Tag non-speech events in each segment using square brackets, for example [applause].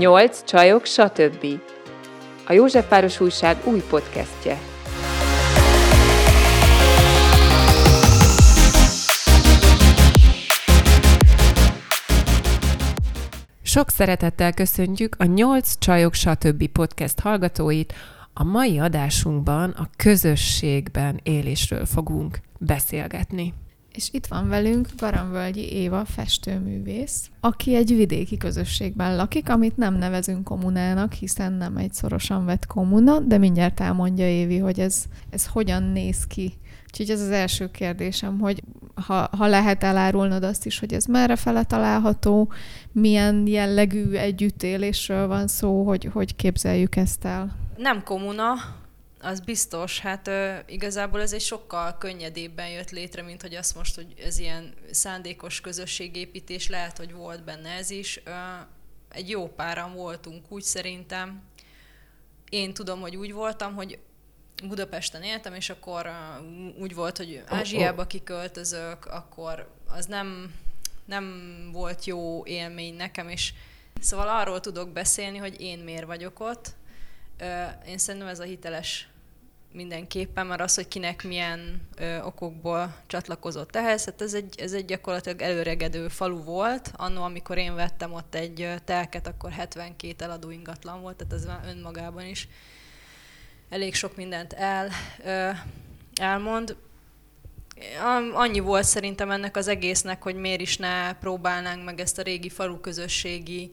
Nyolc csajok, stb. A József Páros Újság új podcastje. Sok szeretettel köszöntjük a Nyolc csajok, stb. podcast hallgatóit. A mai adásunkban a közösségben élésről fogunk beszélgetni. És itt van velünk Garamvölgyi Éva festőművész, aki egy vidéki közösségben lakik, amit nem nevezünk kommunának, hiszen nem egy szorosan vett kommuna, de mindjárt elmondja Évi, hogy ez, ez hogyan néz ki. Úgyhogy ez az első kérdésem, hogy ha, ha lehet elárulnod azt is, hogy ez merre fele található, milyen jellegű együttélésről van szó, hogy, hogy képzeljük ezt el? Nem komuna, az biztos, hát ö, igazából ez egy sokkal könnyedébben jött létre, mint hogy azt most, hogy ez ilyen szándékos közösségépítés, lehet, hogy volt benne ez is. Ö, egy jó páran voltunk úgy szerintem. Én tudom, hogy úgy voltam, hogy Budapesten éltem, és akkor uh, úgy volt, hogy Ázsiába kiköltözök, akkor az nem, nem volt jó élmény nekem, és szóval arról tudok beszélni, hogy én miért vagyok ott. Én szerintem ez a hiteles mindenképpen, mert az, hogy kinek milyen ö, okokból csatlakozott ehhez, hát ez egy, ez egy gyakorlatilag előregedő falu volt. Annó, amikor én vettem ott egy telket, akkor 72 eladó ingatlan volt, tehát ez önmagában is elég sok mindent el, ö, elmond. Annyi volt szerintem ennek az egésznek, hogy miért is ne próbálnánk meg ezt a régi falu közösségi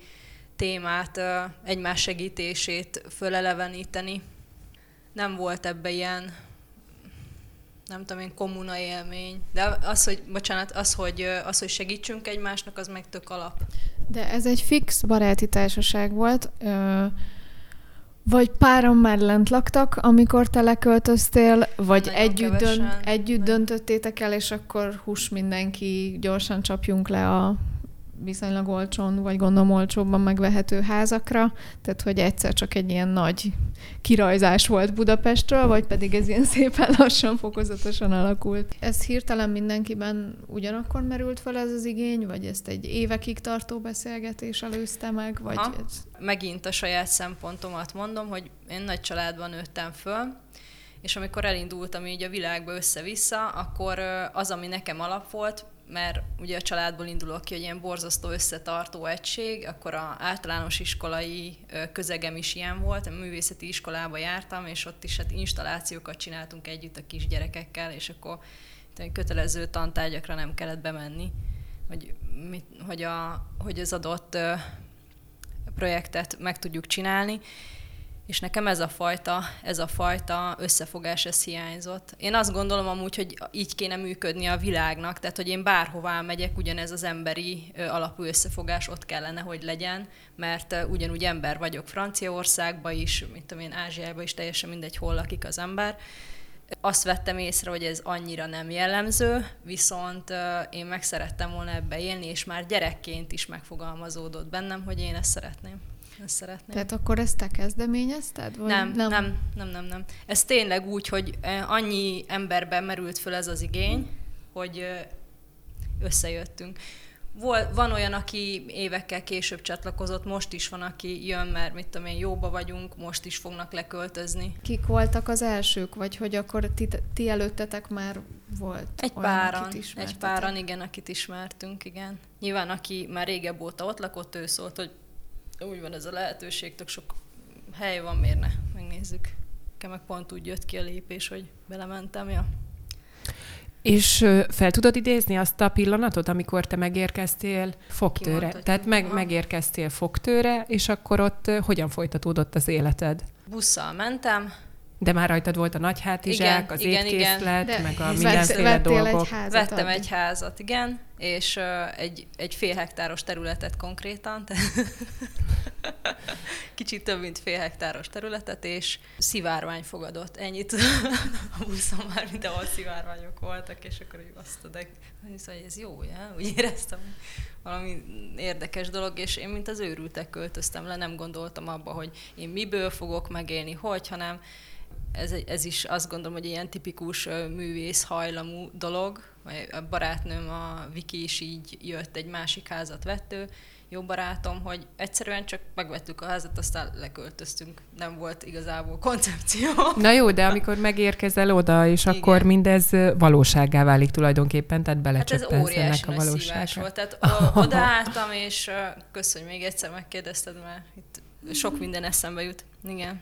témát, egymás segítését föleleveníteni nem volt ebbe ilyen nem tudom én, kommuna élmény. De az, hogy, bocsánat, az, hogy, az, hogy segítsünk egymásnak, az meg tök alap. De ez egy fix baráti társaság volt, vagy páran már lent laktak, amikor te leköltöztél, vagy Nagyon együtt, dönt, együtt döntöttétek el, és akkor hús mindenki, gyorsan csapjunk le a viszonylag olcsón, vagy gondolom olcsóbban megvehető házakra, tehát hogy egyszer csak egy ilyen nagy kirajzás volt Budapestről, vagy pedig ez ilyen szépen lassan, fokozatosan alakult. Ez hirtelen mindenkiben ugyanakkor merült fel ez az igény, vagy ezt egy évekig tartó beszélgetés előzte meg, vagy ha, ez... Megint a saját szempontomat mondom, hogy én nagy családban nőttem föl, és amikor elindultam így a világba össze-vissza, akkor az, ami nekem alap volt, mert ugye a családból indulok ki, hogy ilyen borzasztó összetartó egység, akkor a általános iskolai közegem is ilyen volt, a művészeti iskolába jártam, és ott is hát installációkat csináltunk együtt a kisgyerekekkel, és akkor kötelező tantárgyakra nem kellett bemenni, hogy, mit, hogy, a, hogy az adott projektet meg tudjuk csinálni, és nekem ez a fajta, ez a fajta összefogás, ez hiányzott. Én azt gondolom amúgy, hogy így kéne működni a világnak, tehát hogy én bárhová megyek, ugyanez az emberi alapú összefogás ott kellene, hogy legyen, mert ugyanúgy ember vagyok Franciaországban is, mint tudom én, Ázsiában is, teljesen mindegy, hol lakik az ember. Azt vettem észre, hogy ez annyira nem jellemző, viszont én meg szerettem volna ebbe élni, és már gyerekként is megfogalmazódott bennem, hogy én ezt szeretném ezt szeretném. Tehát akkor ezt te kezdeményezted? Vagy nem, nem, nem, nem, nem, nem. Ez tényleg úgy, hogy annyi emberben merült föl ez az igény, hogy összejöttünk. van olyan, aki évekkel később csatlakozott, most is van, aki jön, mert mit tudom én, jóba vagyunk, most is fognak leköltözni. Kik voltak az elsők, vagy hogy akkor ti, ti előttetek már volt Egy olyan, páran, egy páran, igen, akit ismertünk, igen. Nyilván, aki már régebb óta ott lakott, ő szólt, hogy úgy van ez a lehetőség, tök sok hely van, miért ne? Megnézzük. Nekem meg pont úgy jött ki a lépés, hogy belementem, ja. És fel tudod idézni azt a pillanatot, amikor te megérkeztél fogtőre? Tehát meg, megérkeztél fogtőre, és akkor ott hogyan folytatódott az életed? Busszal mentem, de már rajtad volt a nagy hátizsák, az igen, étkészlet, igen. meg a mindenféle dolgok. Egy házat Vettem adni. egy házat, igen, és uh, egy, egy fél hektáros területet konkrétan, [laughs] kicsit több, mint fél hektáros területet, és szivárvány fogadott. Ennyit [laughs] a buszon már mindenhol szivárványok voltak, és akkor így azt de hogy ez jó, ja? úgy éreztem, valami érdekes dolog, és én mint az őrültek költöztem le, nem gondoltam abba, hogy én miből fogok megélni, hogy, hanem ez, ez is azt gondolom, hogy ilyen tipikus művész hajlamú dolog. A barátnőm, a Viki is így jött, egy másik házat vettő, jó barátom, hogy egyszerűen csak megvettük a házat, aztán leköltöztünk. Nem volt igazából koncepció. Na jó, de amikor megérkezel oda, és Igen. akkor mindez valósággá válik tulajdonképpen, tehát belecsöppensz hát ez óriási ennek a valóságra. volt. Tehát [laughs] odaálltam, és köszönj, még egyszer megkérdezted, mert itt sok minden eszembe jut. Igen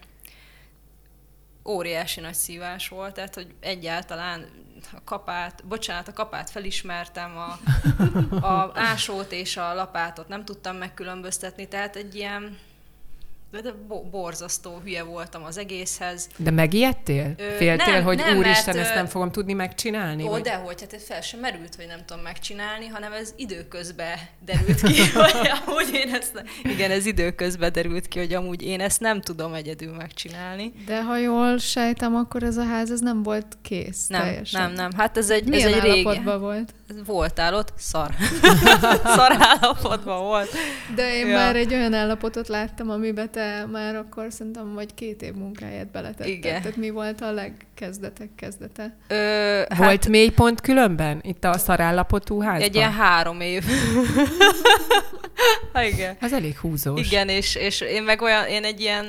óriási nagy szívás volt, tehát hogy egyáltalán a kapát, bocsánat, a kapát felismertem, a, a ásót és a lapátot nem tudtam megkülönböztetni, tehát egy ilyen de borzasztó hülye voltam az egészhez. De megijedtél? Ö, Féltél, nem, hogy nem, úristen, mert, ezt nem fogom tudni megcsinálni? Ó, vagy? dehogy, hát fel sem merült, hogy nem tudom megcsinálni, hanem ez időközben derült ki, [laughs] hogy amúgy én ezt, igen, ez időközben derült ki, hogy amúgy én ezt nem tudom egyedül megcsinálni. De ha jól sejtem, akkor ez a ház ez nem volt kész nem, teljesen. Nem, nem, hát ez egy, Milyen ez egy régi. volt? Voltál ott? Szar. [laughs] Szar állapotban volt. De én ja. már egy olyan állapotot láttam, amiben te már akkor szerintem vagy két év munkáját beletetted. Igen. Tehát mi volt a legkezdetek kezdete? Ö, volt hát, mélypont különben? Itt a szarállapotú házban? Egy ilyen három év. [laughs] ha, igen. Az elég húzós. Igen, és, és én meg olyan, én egy ilyen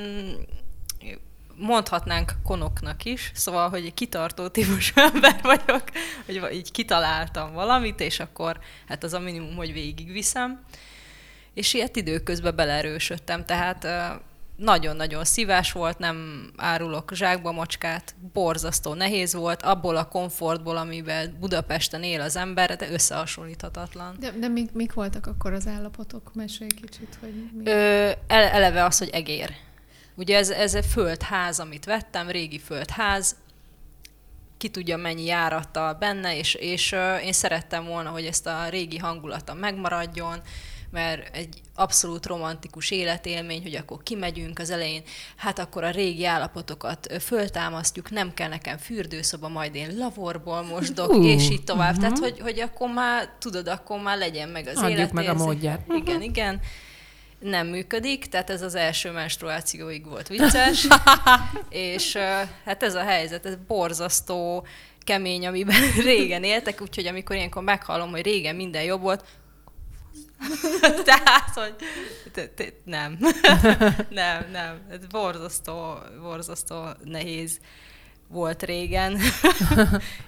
mondhatnánk konoknak is, szóval, hogy egy kitartó típusú [laughs] ember vagyok, hogy így kitaláltam valamit, és akkor hát az a minimum, hogy végigviszem. És ilyet időközben beleerősödtem, tehát nagyon-nagyon szívás volt, nem árulok zsákba macskát, borzasztó nehéz volt, abból a komfortból, amiben Budapesten él az ember, de összehasonlíthatatlan. De, de mik, mik voltak akkor az állapotok? Mesélj kicsit, hogy mi? Ö, eleve az, hogy egér. Ugye ez, ez egy földház, amit vettem, régi földház, ki tudja mennyi járattal benne, és, és én szerettem volna, hogy ezt a régi hangulata megmaradjon, mert egy abszolút romantikus életélmény, hogy akkor kimegyünk az elején, hát akkor a régi állapotokat föltámasztjuk, nem kell nekem fürdőszoba, majd én lavorból mosdok, uh, és így tovább. Uh-huh. Tehát, hogy, hogy akkor már, tudod, akkor már legyen meg az Adjuk meg a módját. Igen, igen nem működik, tehát ez az első menstruációig volt vicces, [laughs] és hát ez a helyzet, ez borzasztó kemény, amiben [laughs] régen éltek, úgyhogy amikor ilyenkor meghallom, hogy régen minden jobb volt, [laughs] tehát, hogy nem, nem, nem, ez borzasztó, borzasztó nehéz volt régen,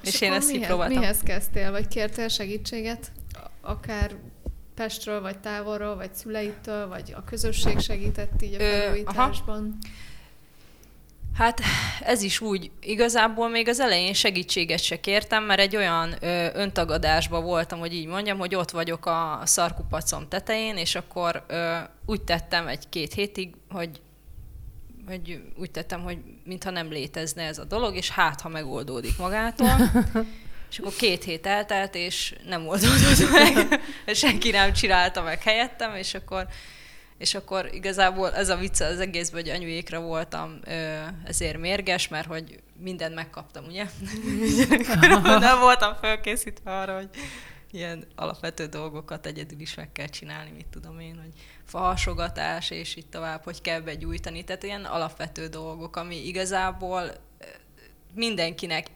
és, és én ezt mihez, kipróbáltam. Mihez kezdtél, vagy kértél segítséget? Akár Pestről, vagy távolról, vagy szüleitől, vagy a közösség segített így a felújításban? Hát ez is úgy, igazából még az elején segítséget se kértem, mert egy olyan ö, öntagadásban voltam, hogy így mondjam, hogy ott vagyok a szarkupacom tetején, és akkor ö, úgy tettem egy-két hétig, hogy hogy úgy tettem, hogy mintha nem létezne ez a dolog, és hát, ha megoldódik magától. [laughs] És akkor két hét eltelt, és nem oldódott meg, [laughs] senki nem csinálta meg helyettem, és akkor, és akkor igazából ez a vicc az egészben, hogy anyuékra voltam ezért mérges, mert hogy mindent megkaptam, ugye? [laughs] nem voltam felkészítve arra, hogy ilyen alapvető dolgokat egyedül is meg kell csinálni, mit tudom én, hogy fahasogatás, és itt tovább, hogy kell begyújtani, tehát ilyen alapvető dolgok, ami igazából mindenkinek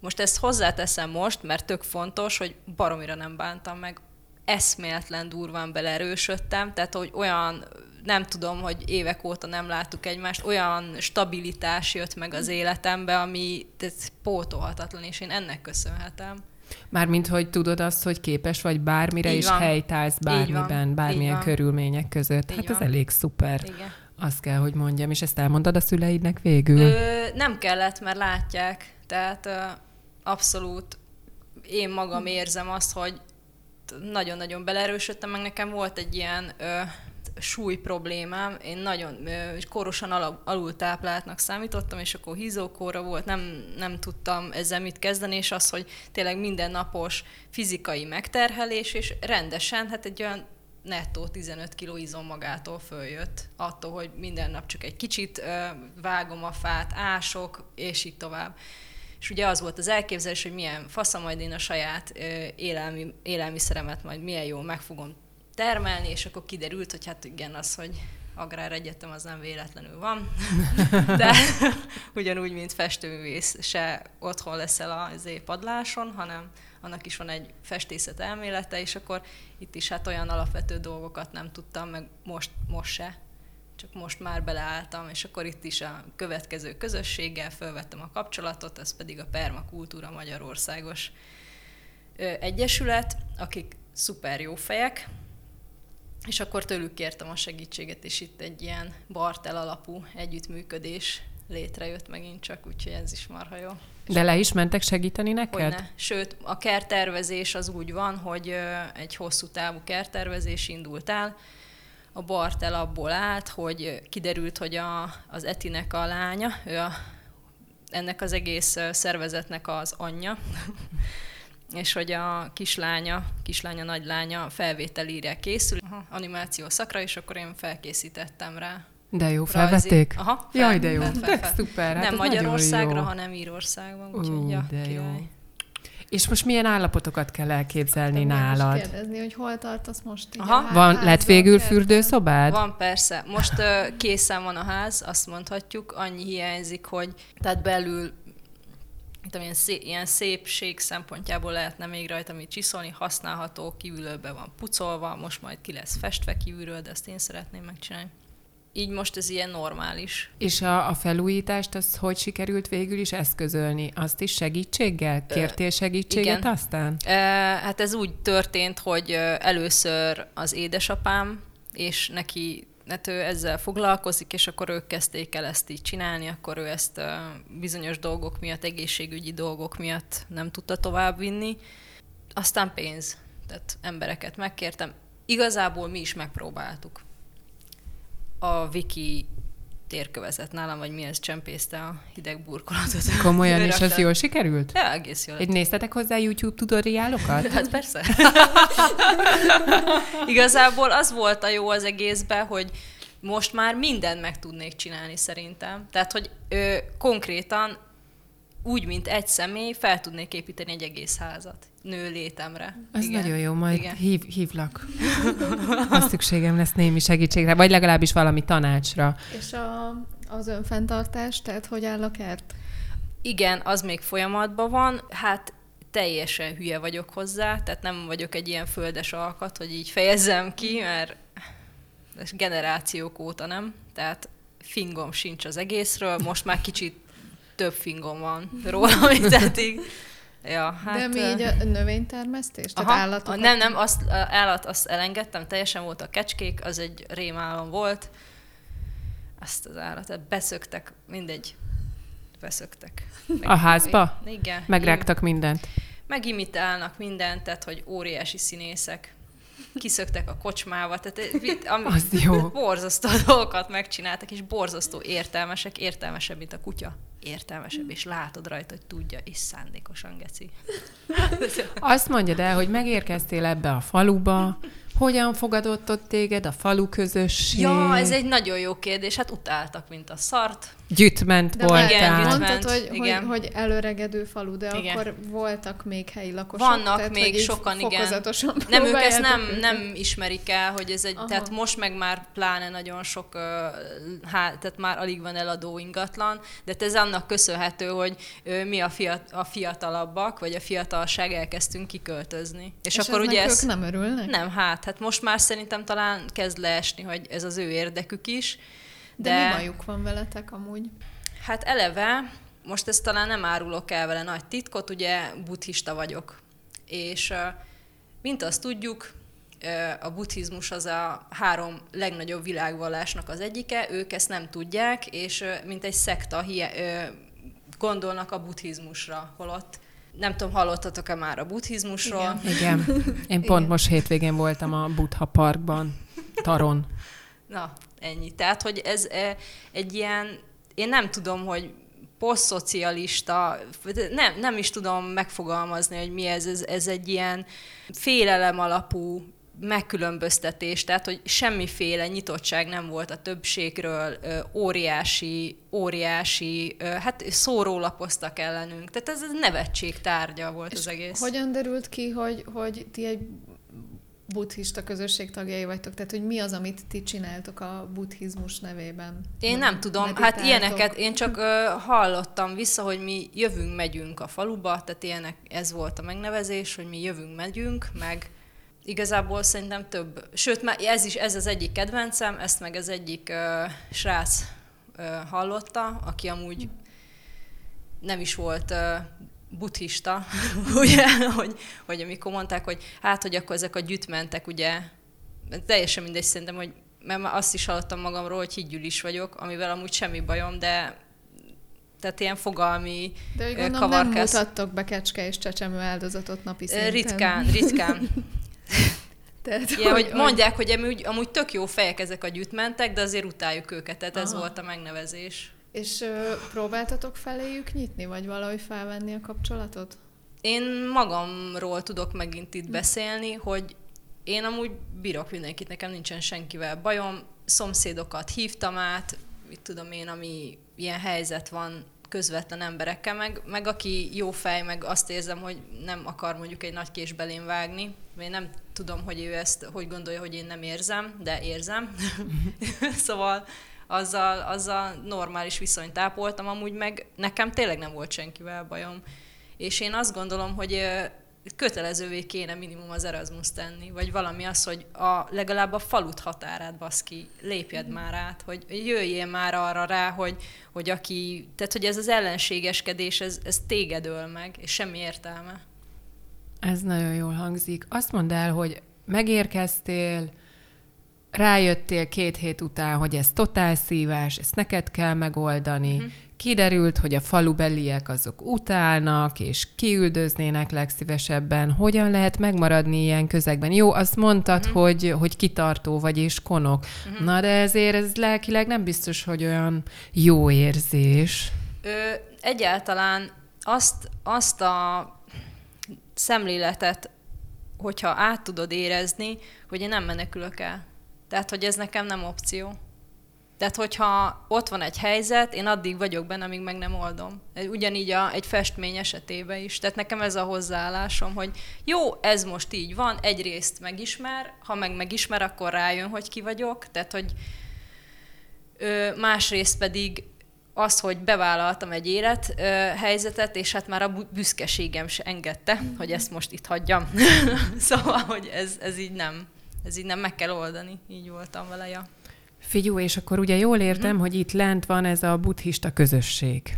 most ezt hozzáteszem most, mert tök fontos, hogy baromira nem bántam meg. Eszméletlen durván belerősödtem, tehát hogy olyan, nem tudom, hogy évek óta nem láttuk egymást, olyan stabilitás jött meg az életembe, ami ez pótolhatatlan, és én ennek köszönhetem. Mármint, hogy tudod azt, hogy képes vagy bármire, Így és van. helytálsz bármiben, bármilyen körülmények között. Így hát van. ez elég szuper. Igen. Azt kell, hogy mondjam, és ezt elmondod a szüleidnek végül? Ö, nem kellett, mert látják. Tehát abszolút én magam érzem azt, hogy nagyon-nagyon belerősödtem, meg nekem volt egy ilyen ö, súly problémám. Én nagyon korosan al- alul tápláltnak számítottam, és akkor hízókóra volt, nem, nem tudtam ezzel mit kezdeni, és az, hogy tényleg mindennapos fizikai megterhelés, és rendesen, hát egy olyan nettó 15 kg izom magától följött, attól, hogy minden nap csak egy kicsit ö, vágom a fát, ások, és így tovább és ugye az volt az elképzelés, hogy milyen faszom majd én a saját élelmi, élelmiszeremet majd milyen jól meg fogom termelni, és akkor kiderült, hogy hát igen, az, hogy agráregyetem az nem véletlenül van, [laughs] de [laughs] ugyanúgy, mint festőművész se otthon leszel az padláson, hanem annak is van egy festészet elmélete, és akkor itt is hát olyan alapvető dolgokat nem tudtam, meg most, most se, csak most már beleálltam, és akkor itt is a következő közösséggel felvettem a kapcsolatot, ez pedig a Permakultúra Magyarországos Egyesület, akik szuper jó fejek, és akkor tőlük kértem a segítséget, és itt egy ilyen bartel alapú együttműködés létrejött megint csak, úgyhogy ez is marha jó. De le is mentek segíteni neked? Hogyne. Sőt, a kertervezés az úgy van, hogy egy hosszú távú kertervezés indult el, a Bartel abból állt, hogy kiderült, hogy a, az Etinek a lánya, ő a, ennek az egész szervezetnek az anyja, [laughs] és hogy a kislánya, kislánya, nagylánya felvételére készül, Aha. animáció szakra, és akkor én felkészítettem rá. De jó, felvették? Aha, fel, Jaj, de jó, fel, fel, fel. de szuper. Hát Nem Magyarországra, hanem Írországban, úgyhogy ja, de király. jó. És most milyen állapotokat kell elképzelni Tudom, nálad? kérdezni, hogy hol tartasz most így Aha. Van, lett végül fürdőszobád? Van, persze. Most uh, készen van a ház, azt mondhatjuk. Annyi hiányzik, hogy tehát belül tudom, ilyen, szép, ilyen szépség szempontjából lehetne még rajta mit csiszolni, használható, kívülről be van pucolva, most majd ki lesz festve kívülről, de ezt én szeretném megcsinálni így most ez ilyen normális. És a, a felújítást, az hogy sikerült végül is eszközölni? Azt is segítséggel? Kértél segítséget Igen. aztán? E, hát ez úgy történt, hogy először az édesapám, és neki hát ő ezzel foglalkozik, és akkor ők kezdték el ezt így csinálni, akkor ő ezt bizonyos dolgok miatt, egészségügyi dolgok miatt nem tudta továbbvinni. Aztán pénz, tehát embereket megkértem. Igazából mi is megpróbáltuk a Viki térkövezet nálam, vagy mi ez csempészte a hideg burkolatot. Komolyan, és az jól sikerült? Ja, egész jól. Egy néztetek hozzá YouTube tutoriálokat? [laughs] Hát persze. [laughs] Igazából az volt a jó az egészben, hogy most már mindent meg tudnék csinálni szerintem. Tehát, hogy ö, konkrétan úgy, mint egy személy, fel tudnék építeni egy egész házat nő létemre. Ez Igen. nagyon jó, majd Igen. Hív, hívlak. Ha szükségem lesz némi segítségre, vagy legalábbis valami tanácsra. És a, az önfenntartás, tehát hogy áll a kert? Igen, az még folyamatban van. Hát teljesen hülye vagyok hozzá, tehát nem vagyok egy ilyen földes alkat, hogy így fejezzem ki, mert generációk óta nem, tehát fingom sincs az egészről, most már kicsit több fingom van róla, [laughs] mint eddig. Ja, hát, De mi így a növénytermesztés? Tehát aha, állatokat? Nem, nem, azt, állat azt elengedtem, teljesen volt a kecskék, az egy rémálom volt. Azt az állatot beszöktek, mindegy, beszöktek. Meg, a házba? Igen. Megrágtak mindent? Megimitálnak mindent, tehát hogy óriási színészek kiszöktek a kocsmába, tehát [laughs] ami, az jó. [laughs] borzasztó [laughs] dolgokat megcsináltak, és borzasztó értelmesek, értelmesebb, mint a kutya értelmesebb, és látod rajta, hogy tudja, és szándékosan geci. Azt mondjad el, hogy megérkeztél ebbe a faluba, hogyan fogadott ott téged a falu közösség? Ja, ez egy nagyon jó kérdés. Hát utáltak, mint a szart. Gyütment de voltál. Igen, Mondtad, hogy, igen. Hogy, hogy előregedő falu, de igen. akkor voltak még helyi lakosok. Vannak tehát, még sokan, igen. Nem, ők ezt nem, nem ismerik el, hogy ez egy, Aha. tehát most meg már pláne nagyon sok, uh, há, tehát már alig van eladó ingatlan, de ez annak köszönhető, hogy uh, mi a, fiat, a fiatalabbak, vagy a fiatalság elkezdtünk kiköltözni. És, És akkor ugye ez, nem örülnek? Nem, hát, hát most már szerintem talán kezd leesni, hogy ez az ő érdekük is, de, De mi bajuk van veletek amúgy? Hát eleve, most ezt talán nem árulok el vele nagy titkot, ugye buddhista vagyok. És mint azt tudjuk, a buddhizmus az a három legnagyobb világvallásnak az egyike, ők ezt nem tudják, és mint egy szekta gondolnak a buddhizmusra, holott nem tudom, hallottatok-e már a buddhizmusról? Igen. Igen. Én pont Igen. most hétvégén voltam a Buddha Parkban, Taron. Na, ennyi. Tehát, hogy ez e, egy ilyen, én nem tudom, hogy posztszocialista, nem, nem is tudom megfogalmazni, hogy mi ez, ez, ez egy ilyen félelem alapú megkülönböztetés, tehát hogy semmiféle nyitottság nem volt a többségről, óriási, óriási, hát szórólapoztak ellenünk. Tehát ez, nevetség tárgya volt És az egész. hogyan derült ki, hogy, hogy ti egy buddhista közösség tagjai vagytok, tehát hogy mi az, amit ti csináltok a buddhizmus nevében? Én nem tudom, hát meditáltok? hát ilyeneket én csak [laughs] ö, hallottam vissza, hogy mi jövünk, megyünk a faluba, tehát ilyenek, ez volt a megnevezés, hogy mi jövünk, megyünk, meg igazából szerintem több, sőt, ez is ez az egyik kedvencem, ezt meg az egyik ö, srác ö, hallotta, aki amúgy nem is volt ö, buddhista, [laughs] ugye, hogy, hogy amikor mondták, hogy hát, hogy akkor ezek a gyütmentek, ugye, teljesen mindegy szerintem, hogy mert azt is hallottam magamról, hogy higgyül is vagyok, amivel amúgy semmi bajom, de tehát ilyen fogalmi De hogy gondolom, nem mutattok be kecske és csecsemő áldozatot napi szinten. Ritkán, ritkán. [laughs] [laughs] Tehát, Ilyen, hogy, hogy mondják, hogy amúgy, amúgy tök jó fejek ezek a gyűjtmentek, de azért utáljuk őket, tehát Aha. ez volt a megnevezés. És ö, próbáltatok feléjük nyitni, vagy valahogy felvenni a kapcsolatot? Én magamról tudok megint itt beszélni, hogy én amúgy bírok mindenkit, nekem nincsen senkivel bajom, szomszédokat hívtam át, mit tudom én, ami ilyen helyzet van közvetlen emberekkel, meg, meg aki jó fej, meg azt érzem, hogy nem akar mondjuk egy nagy késbelén vágni. Én nem tudom, hogy ő ezt hogy gondolja, hogy én nem érzem, de érzem. [laughs] [laughs] szóval azzal, azzal normális viszonyt ápoltam, amúgy meg nekem tényleg nem volt senkivel bajom. És én azt gondolom, hogy kötelezővé kéne minimum az Erasmus tenni, vagy valami az, hogy a, legalább a falut határát baszki, lépjed már át, hogy jöjjél már arra rá, hogy, hogy aki, tehát hogy ez az ellenségeskedés, ez, ez téged öl meg, és semmi értelme. Ez nagyon jól hangzik. Azt mondd el, hogy megérkeztél, rájöttél két hét után, hogy ez totál szívás, ezt neked kell megoldani, uh-huh. Kiderült, hogy a falubeliek azok utálnak, és kiüldöznének legszívesebben. Hogyan lehet megmaradni ilyen közegben? Jó, azt mondtad, uh-huh. hogy, hogy kitartó vagy és konok. Uh-huh. Na, de ezért ez lelkileg nem biztos, hogy olyan jó érzés. Ö, egyáltalán azt, azt a szemléletet, hogyha át tudod érezni, hogy én nem menekülök el tehát, hogy ez nekem nem opció. Tehát, hogyha ott van egy helyzet, én addig vagyok benne, amíg meg nem oldom. Ugyanígy a, egy festmény esetében is. Tehát nekem ez a hozzáállásom, hogy jó, ez most így van, egyrészt megismer, ha meg megismer, akkor rájön, hogy ki vagyok. Tehát, hogy ö, másrészt pedig az, hogy bevállaltam egy élethelyzetet, és hát már a büszkeségem se engedte, hogy ezt most itt hagyjam. [laughs] szóval, hogy ez, ez így nem ez így nem meg kell oldani. Így voltam vele, ja. Figyú, és akkor ugye jól értem, uh-huh. hogy itt lent van ez a buddhista közösség.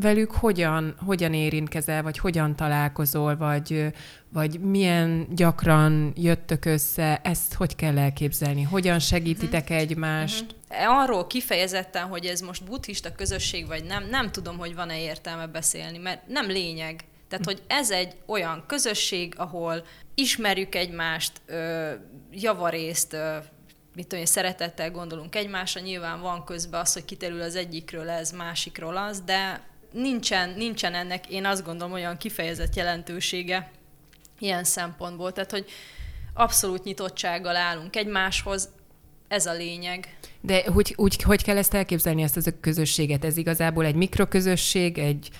Velük hogyan, hogyan érintkezel, vagy hogyan találkozol, vagy, vagy milyen gyakran jöttök össze, ezt hogy kell elképzelni? Hogyan segítitek uh-huh. egymást? Uh-huh. Arról kifejezetten, hogy ez most buddhista közösség, vagy nem, nem tudom, hogy van-e értelme beszélni, mert nem lényeg. Tehát, hogy ez egy olyan közösség, ahol ismerjük egymást, ö, javarészt, ö, mit tudom, szeretettel gondolunk egymásra, nyilván van közben az, hogy kiterül az egyikről ez, másikról az, de nincsen, nincsen ennek, én azt gondolom, olyan kifejezett jelentősége ilyen szempontból. Tehát, hogy abszolút nyitottsággal állunk egymáshoz, ez a lényeg. De úgy, úgy, hogy kell ezt elképzelni, ezt az a közösséget? Ez igazából egy mikroközösség, egy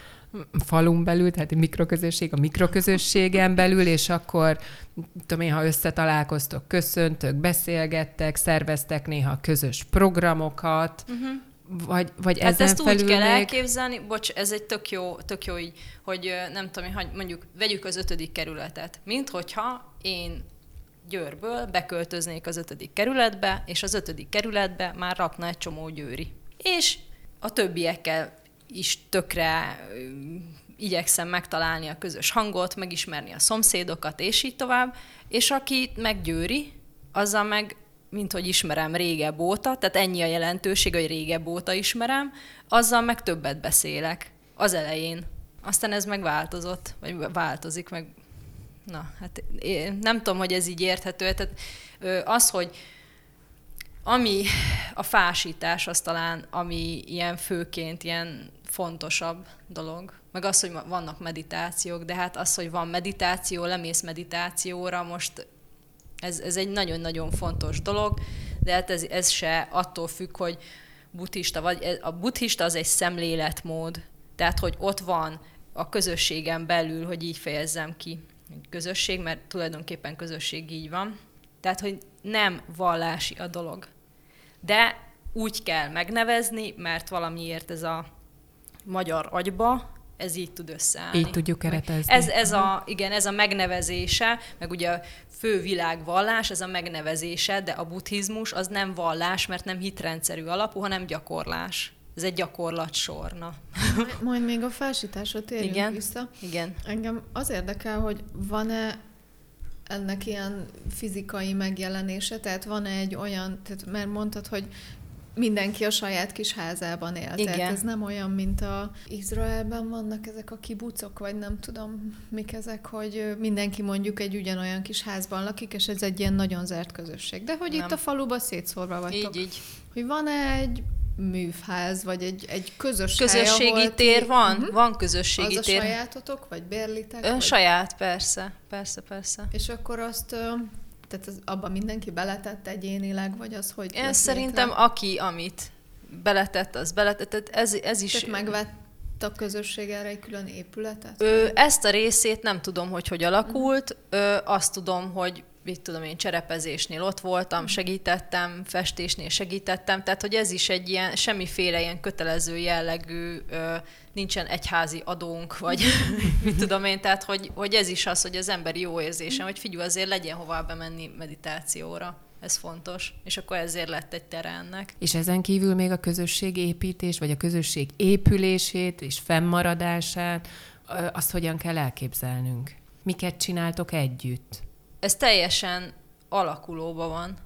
falun belül, tehát egy mikroközösség a mikroközösségen belül, és akkor tudom én, ha összetalálkoztok, köszöntök, beszélgettek, szerveztek néha közös programokat, uh-huh. Vagy, vagy hát ezen ezt felül úgy kell még... elképzelni, bocs, ez egy tök jó, tök jó így, hogy nem tudom, hogy mondjuk vegyük az ötödik kerületet, mint hogyha én Győrből beköltöznék az ötödik kerületbe, és az ötödik kerületbe már rakna egy csomó győri. És a többiekkel is tökre igyekszem megtalálni a közös hangot, megismerni a szomszédokat, és így tovább. És aki meggyőri, azzal meg, mint hogy ismerem régebb óta, tehát ennyi a jelentőség, hogy régebb óta ismerem, azzal meg többet beszélek az elején. Aztán ez meg változott, vagy változik, meg na, hát én nem tudom, hogy ez így érthető. Tehát az, hogy ami a fásítás, az talán, ami ilyen főként ilyen fontosabb dolog. Meg az, hogy vannak meditációk, de hát az, hogy van meditáció, lemész meditációra, most ez, ez egy nagyon-nagyon fontos dolog, de hát ez, ez se attól függ, hogy buddhista vagy. A buddhista az egy szemléletmód, tehát hogy ott van a közösségen belül, hogy így fejezzem ki. közösség, mert tulajdonképpen közösség így van. Tehát, hogy nem vallási a dolog. De úgy kell megnevezni, mert valamiért ez a magyar agyba ez így tud összeállni. Így tudjuk keretezni. Ez, ez a, igen, ez a megnevezése, meg ugye a fő világvallás, ez a megnevezése, de a buddhizmus az nem vallás, mert nem hitrendszerű alapú, hanem gyakorlás. Ez egy gyakorlatsorna. Majd, majd még a felsításra térjünk igen, vissza. Igen. Engem az érdekel, hogy van-e ennek ilyen fizikai megjelenése, tehát van-e egy olyan, tehát mert mondtad, hogy mindenki a saját kis házában él. Igen. Tehát ez nem olyan, mint a Izraelben vannak ezek a kibucok, vagy nem tudom, mik ezek, hogy mindenki mondjuk egy ugyanolyan kis házban lakik, és ez egy ilyen nagyon zárt közösség. De hogy nem. itt a faluba szétszórva vagytok. Így, így. Hogy van-e egy művház, vagy egy, egy közös Közösségi hely, tér van, uh-huh. van közösségi az tér. Az a sajátotok, vagy bérlitek? Ön vagy? saját, persze, persze, persze. És akkor azt tehát az, abban mindenki beletett egyénileg, vagy az, hogy... Én szerintem létre? aki, amit beletett, az beletett. Tehát ez, ez is... Tehát megvett a közösség erre egy külön épületet? Ö, ezt a részét nem tudom, hogy hogy alakult. Ö, azt tudom, hogy mit tudom én, cserepezésnél ott voltam, mhm. segítettem, festésnél segítettem, tehát hogy ez is egy ilyen, semmiféle ilyen kötelező jellegű, ö, nincsen egyházi adónk, vagy [laughs] mit tudom én, tehát hogy, hogy ez is az, hogy az emberi jó érzése, hogy figyelj, azért legyen hová bemenni meditációra. Ez fontos, és akkor ezért lett egy tere ennek. És ezen kívül még a közösség építés, vagy a közösség épülését és fennmaradását, azt hogyan kell elképzelnünk? Miket csináltok együtt? ez teljesen alakulóban van.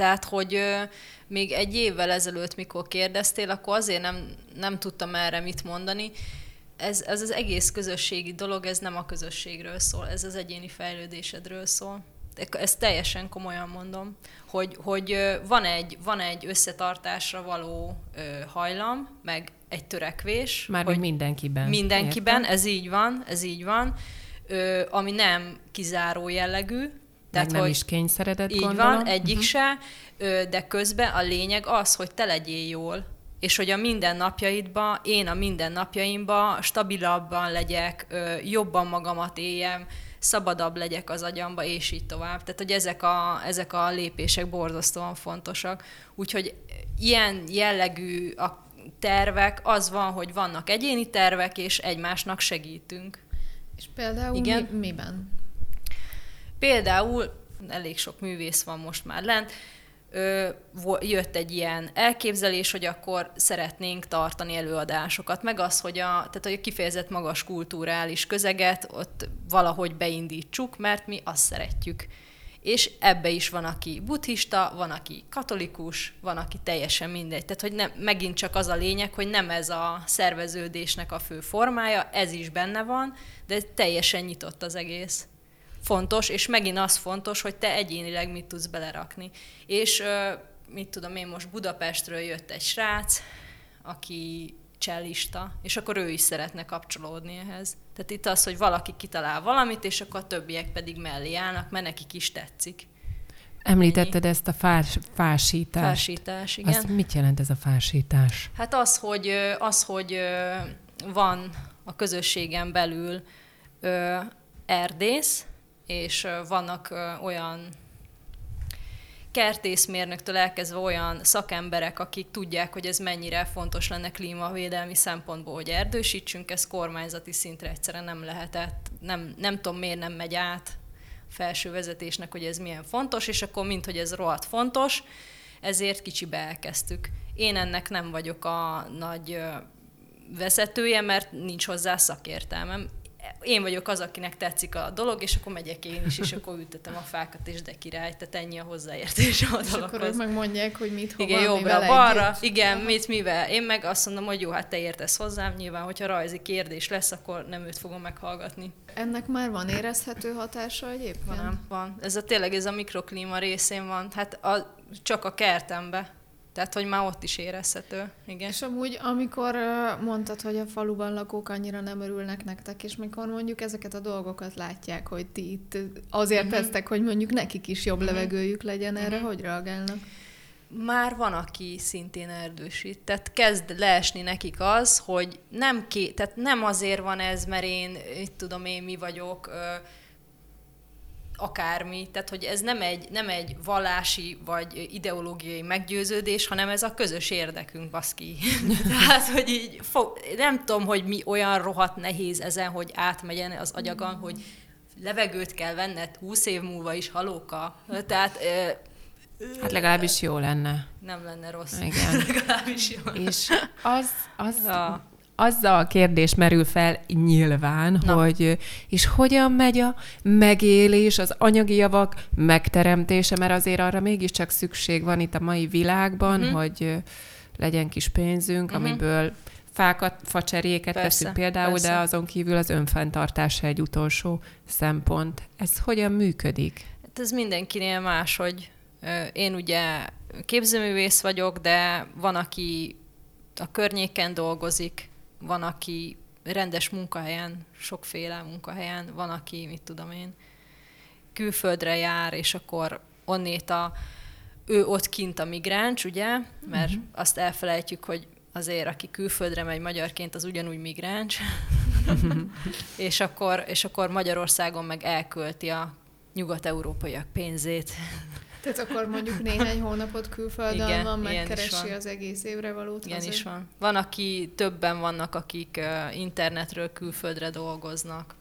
Tehát, hogy ö, még egy évvel ezelőtt, mikor kérdeztél, akkor azért nem, nem tudtam erre mit mondani. Ez, ez az egész közösségi dolog, ez nem a közösségről szól, ez az egyéni fejlődésedről szól. Ezt teljesen komolyan mondom, hogy, hogy van, egy, van egy összetartásra való ö, hajlam, meg egy törekvés. Már hogy mindenkiben. Mindenkiben, Értem? ez így van, ez így van, ö, ami nem kizáró jellegű, tehát, Meg nem hogy is kényszeredett, Így gondolom. van, egyik uh-huh. se, de közben a lényeg az, hogy te legyél jól, és hogy a mindennapjaidban, én a mindennapjaimban stabilabban legyek, jobban magamat éljem, szabadabb legyek az agyamba, és így tovább. Tehát, hogy ezek a, ezek a lépések borzasztóan fontosak. Úgyhogy ilyen jellegű a tervek, az van, hogy vannak egyéni tervek, és egymásnak segítünk. És például Igen? Mi, miben? Például elég sok művész van most már lent, ö, jött egy ilyen elképzelés, hogy akkor szeretnénk tartani előadásokat, meg az, hogy a, tehát a kifejezett magas kulturális közeget ott valahogy beindítsuk, mert mi azt szeretjük. És ebbe is van, aki buddhista, van, aki katolikus, van, aki teljesen mindegy. Tehát, hogy nem, megint csak az a lényeg, hogy nem ez a szerveződésnek a fő formája, ez is benne van, de teljesen nyitott az egész fontos, és megint az fontos, hogy te egyénileg mit tudsz belerakni. És mit tudom én, most Budapestről jött egy srác, aki csellista, és akkor ő is szeretne kapcsolódni ehhez. Tehát itt az, hogy valaki kitalál valamit, és akkor a többiek pedig mellé állnak, mert nekik is tetszik. Említetted ezt a fás, fásítást. Fásítás, igen. Azt mit jelent ez a fásítás? Hát az, hogy, az, hogy van a közösségen belül erdész, és vannak olyan kertészmérnöktől elkezdve olyan szakemberek, akik tudják, hogy ez mennyire fontos lenne klímavédelmi szempontból, hogy erdősítsünk, ez kormányzati szintre egyszerűen nem lehetett, nem, nem tudom miért nem megy át felső vezetésnek, hogy ez milyen fontos, és akkor mint, hogy ez rohadt fontos, ezért kicsibe elkezdtük. Én ennek nem vagyok a nagy vezetője, mert nincs hozzá szakértelmem én vagyok az, akinek tetszik a dolog, és akkor megyek én is, és akkor ültetem a fákat, és de király, tehát ennyi a hozzáértés a dologhoz. És akkor ők megmondják, hogy mit, hova, Igen, jobbra, balra, együtt. igen, Aha. mit, mivel. Én meg azt mondom, hogy jó, hát te értesz hozzám, nyilván, hogyha rajzi kérdés lesz, akkor nem őt fogom meghallgatni. Ennek már van érezhető hatása egyébként? Van, van. Ez a tényleg ez a mikroklíma részén van. Hát a, csak a kertembe tehát, hogy már ott is érezhető. Igen. És amúgy, amikor mondtad, hogy a faluban lakók annyira nem örülnek nektek, és mikor mondjuk ezeket a dolgokat látják, hogy ti itt azért uh-huh. tesztek, hogy mondjuk nekik is jobb uh-huh. levegőjük legyen, erre uh-huh. hogy reagálnak? Már van, aki szintén erdősít. Tehát kezd leesni nekik az, hogy nem, ké, tehát nem azért van ez, mert én, itt tudom én, mi vagyok, akármi, tehát hogy ez nem egy, nem egy vallási vagy ideológiai meggyőződés, hanem ez a közös érdekünk, baszki. [laughs] tehát, hogy így, fog, nem tudom, hogy mi olyan rohadt nehéz ezen, hogy átmegyen az agyagon, hogy levegőt kell venned 20 év múlva is, halóka. Tehát Hát legalábbis jó lenne. Nem lenne rossz. Igen. [laughs] legalábbis jó. És az, az. Azzal a kérdés merül fel nyilván, Na. hogy és hogyan megy a megélés, az anyagi javak megteremtése, mert azért arra mégiscsak szükség van itt a mai világban, uh-huh. hogy legyen kis pénzünk, uh-huh. amiből fákat, facseréket persze, teszünk például, persze. de azon kívül az önfenntartása egy utolsó szempont. Ez hogyan működik? Hát ez mindenkinél más, hogy én ugye képzőművész vagyok, de van, aki a környéken dolgozik, van, aki rendes munkahelyen, sokféle munkahelyen, van, aki, mit tudom én, külföldre jár, és akkor onnét a, ő ott kint a migráns, ugye, mert uh-huh. azt elfelejtjük, hogy azért, aki külföldre megy magyarként, az ugyanúgy migráns, [laughs] és, akkor, és akkor Magyarországon meg elkölti a nyugat-európaiak pénzét. Tehát akkor mondjuk néhány [laughs] hónapot külföldön Igen, van, megkeresi van. az egész évre valót. Igen is van. Van, aki többen vannak, akik internetről külföldre dolgoznak,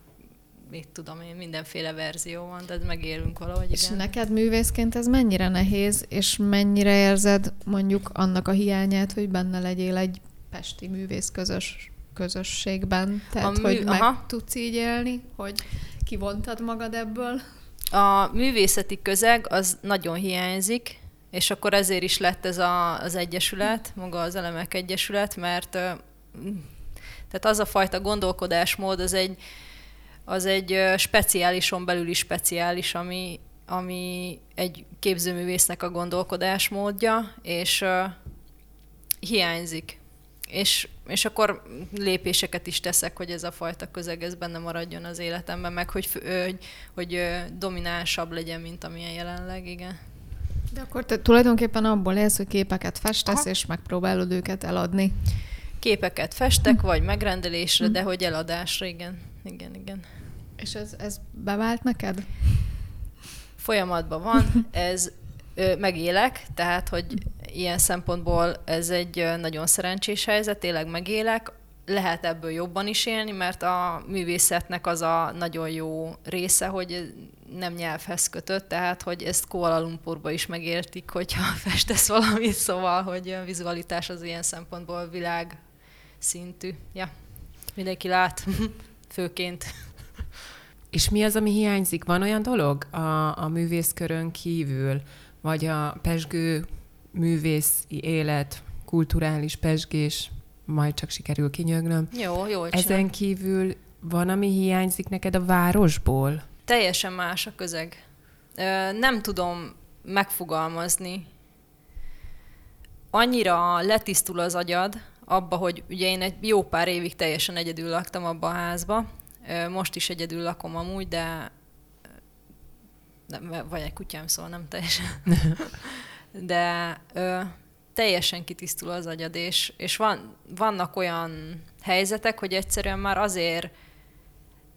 mit tudom én, mindenféle verzió van, de megélünk valahogy. És igen. neked művészként ez mennyire nehéz, és mennyire érzed mondjuk annak a hiányát, hogy benne legyél egy pesti művész közös közösségben? Tehát, mű... hogy meg Aha. tudsz így élni, hogy kivontad magad ebből? A művészeti közeg az nagyon hiányzik, és akkor ezért is lett ez a, az egyesület, maga az Elemek Egyesület, mert tehát az a fajta gondolkodásmód, az egy, az egy speciálison belüli speciális, ami, ami egy képzőművésznek a gondolkodásmódja, és uh, hiányzik. És, és akkor lépéseket is teszek, hogy ez a fajta közeg ez benne maradjon az életemben, meg hogy, hogy, hogy dominánsabb legyen, mint amilyen jelenleg, igen. De akkor te tulajdonképpen abból élsz, hogy képeket festesz, Aha. és megpróbálod őket eladni. Képeket festek, vagy megrendelésre, hm. de hogy eladásra, igen. Igen, igen. És ez, ez bevált neked? Folyamatban van. Ez ö, megélek, tehát, hogy ilyen szempontból ez egy nagyon szerencsés helyzet, tényleg megélek, lehet ebből jobban is élni, mert a művészetnek az a nagyon jó része, hogy nem nyelvhez kötött, tehát hogy ezt Kuala Lumpurba is megértik, hogyha [laughs] festesz valamit, szóval, hogy a vizualitás az ilyen szempontból világ szintű. Ja, mindenki lát, [laughs] főként. És mi az, ami hiányzik? Van olyan dolog a, a művészkörön kívül, vagy a pesgő művészi élet, kulturális pesgés, majd csak sikerül kinyögnöm. Jó, jó. Ezen kívül van, ami hiányzik neked a városból? Teljesen más a közeg. Nem tudom megfogalmazni. Annyira letisztul az agyad, abba, hogy ugye én egy jó pár évig teljesen egyedül laktam abba a házba. Most is egyedül lakom amúgy, de nem, vagy egy kutyám, szóval nem teljesen. [laughs] de ö, teljesen kitisztul az agyad, és, és van, vannak olyan helyzetek, hogy egyszerűen már azért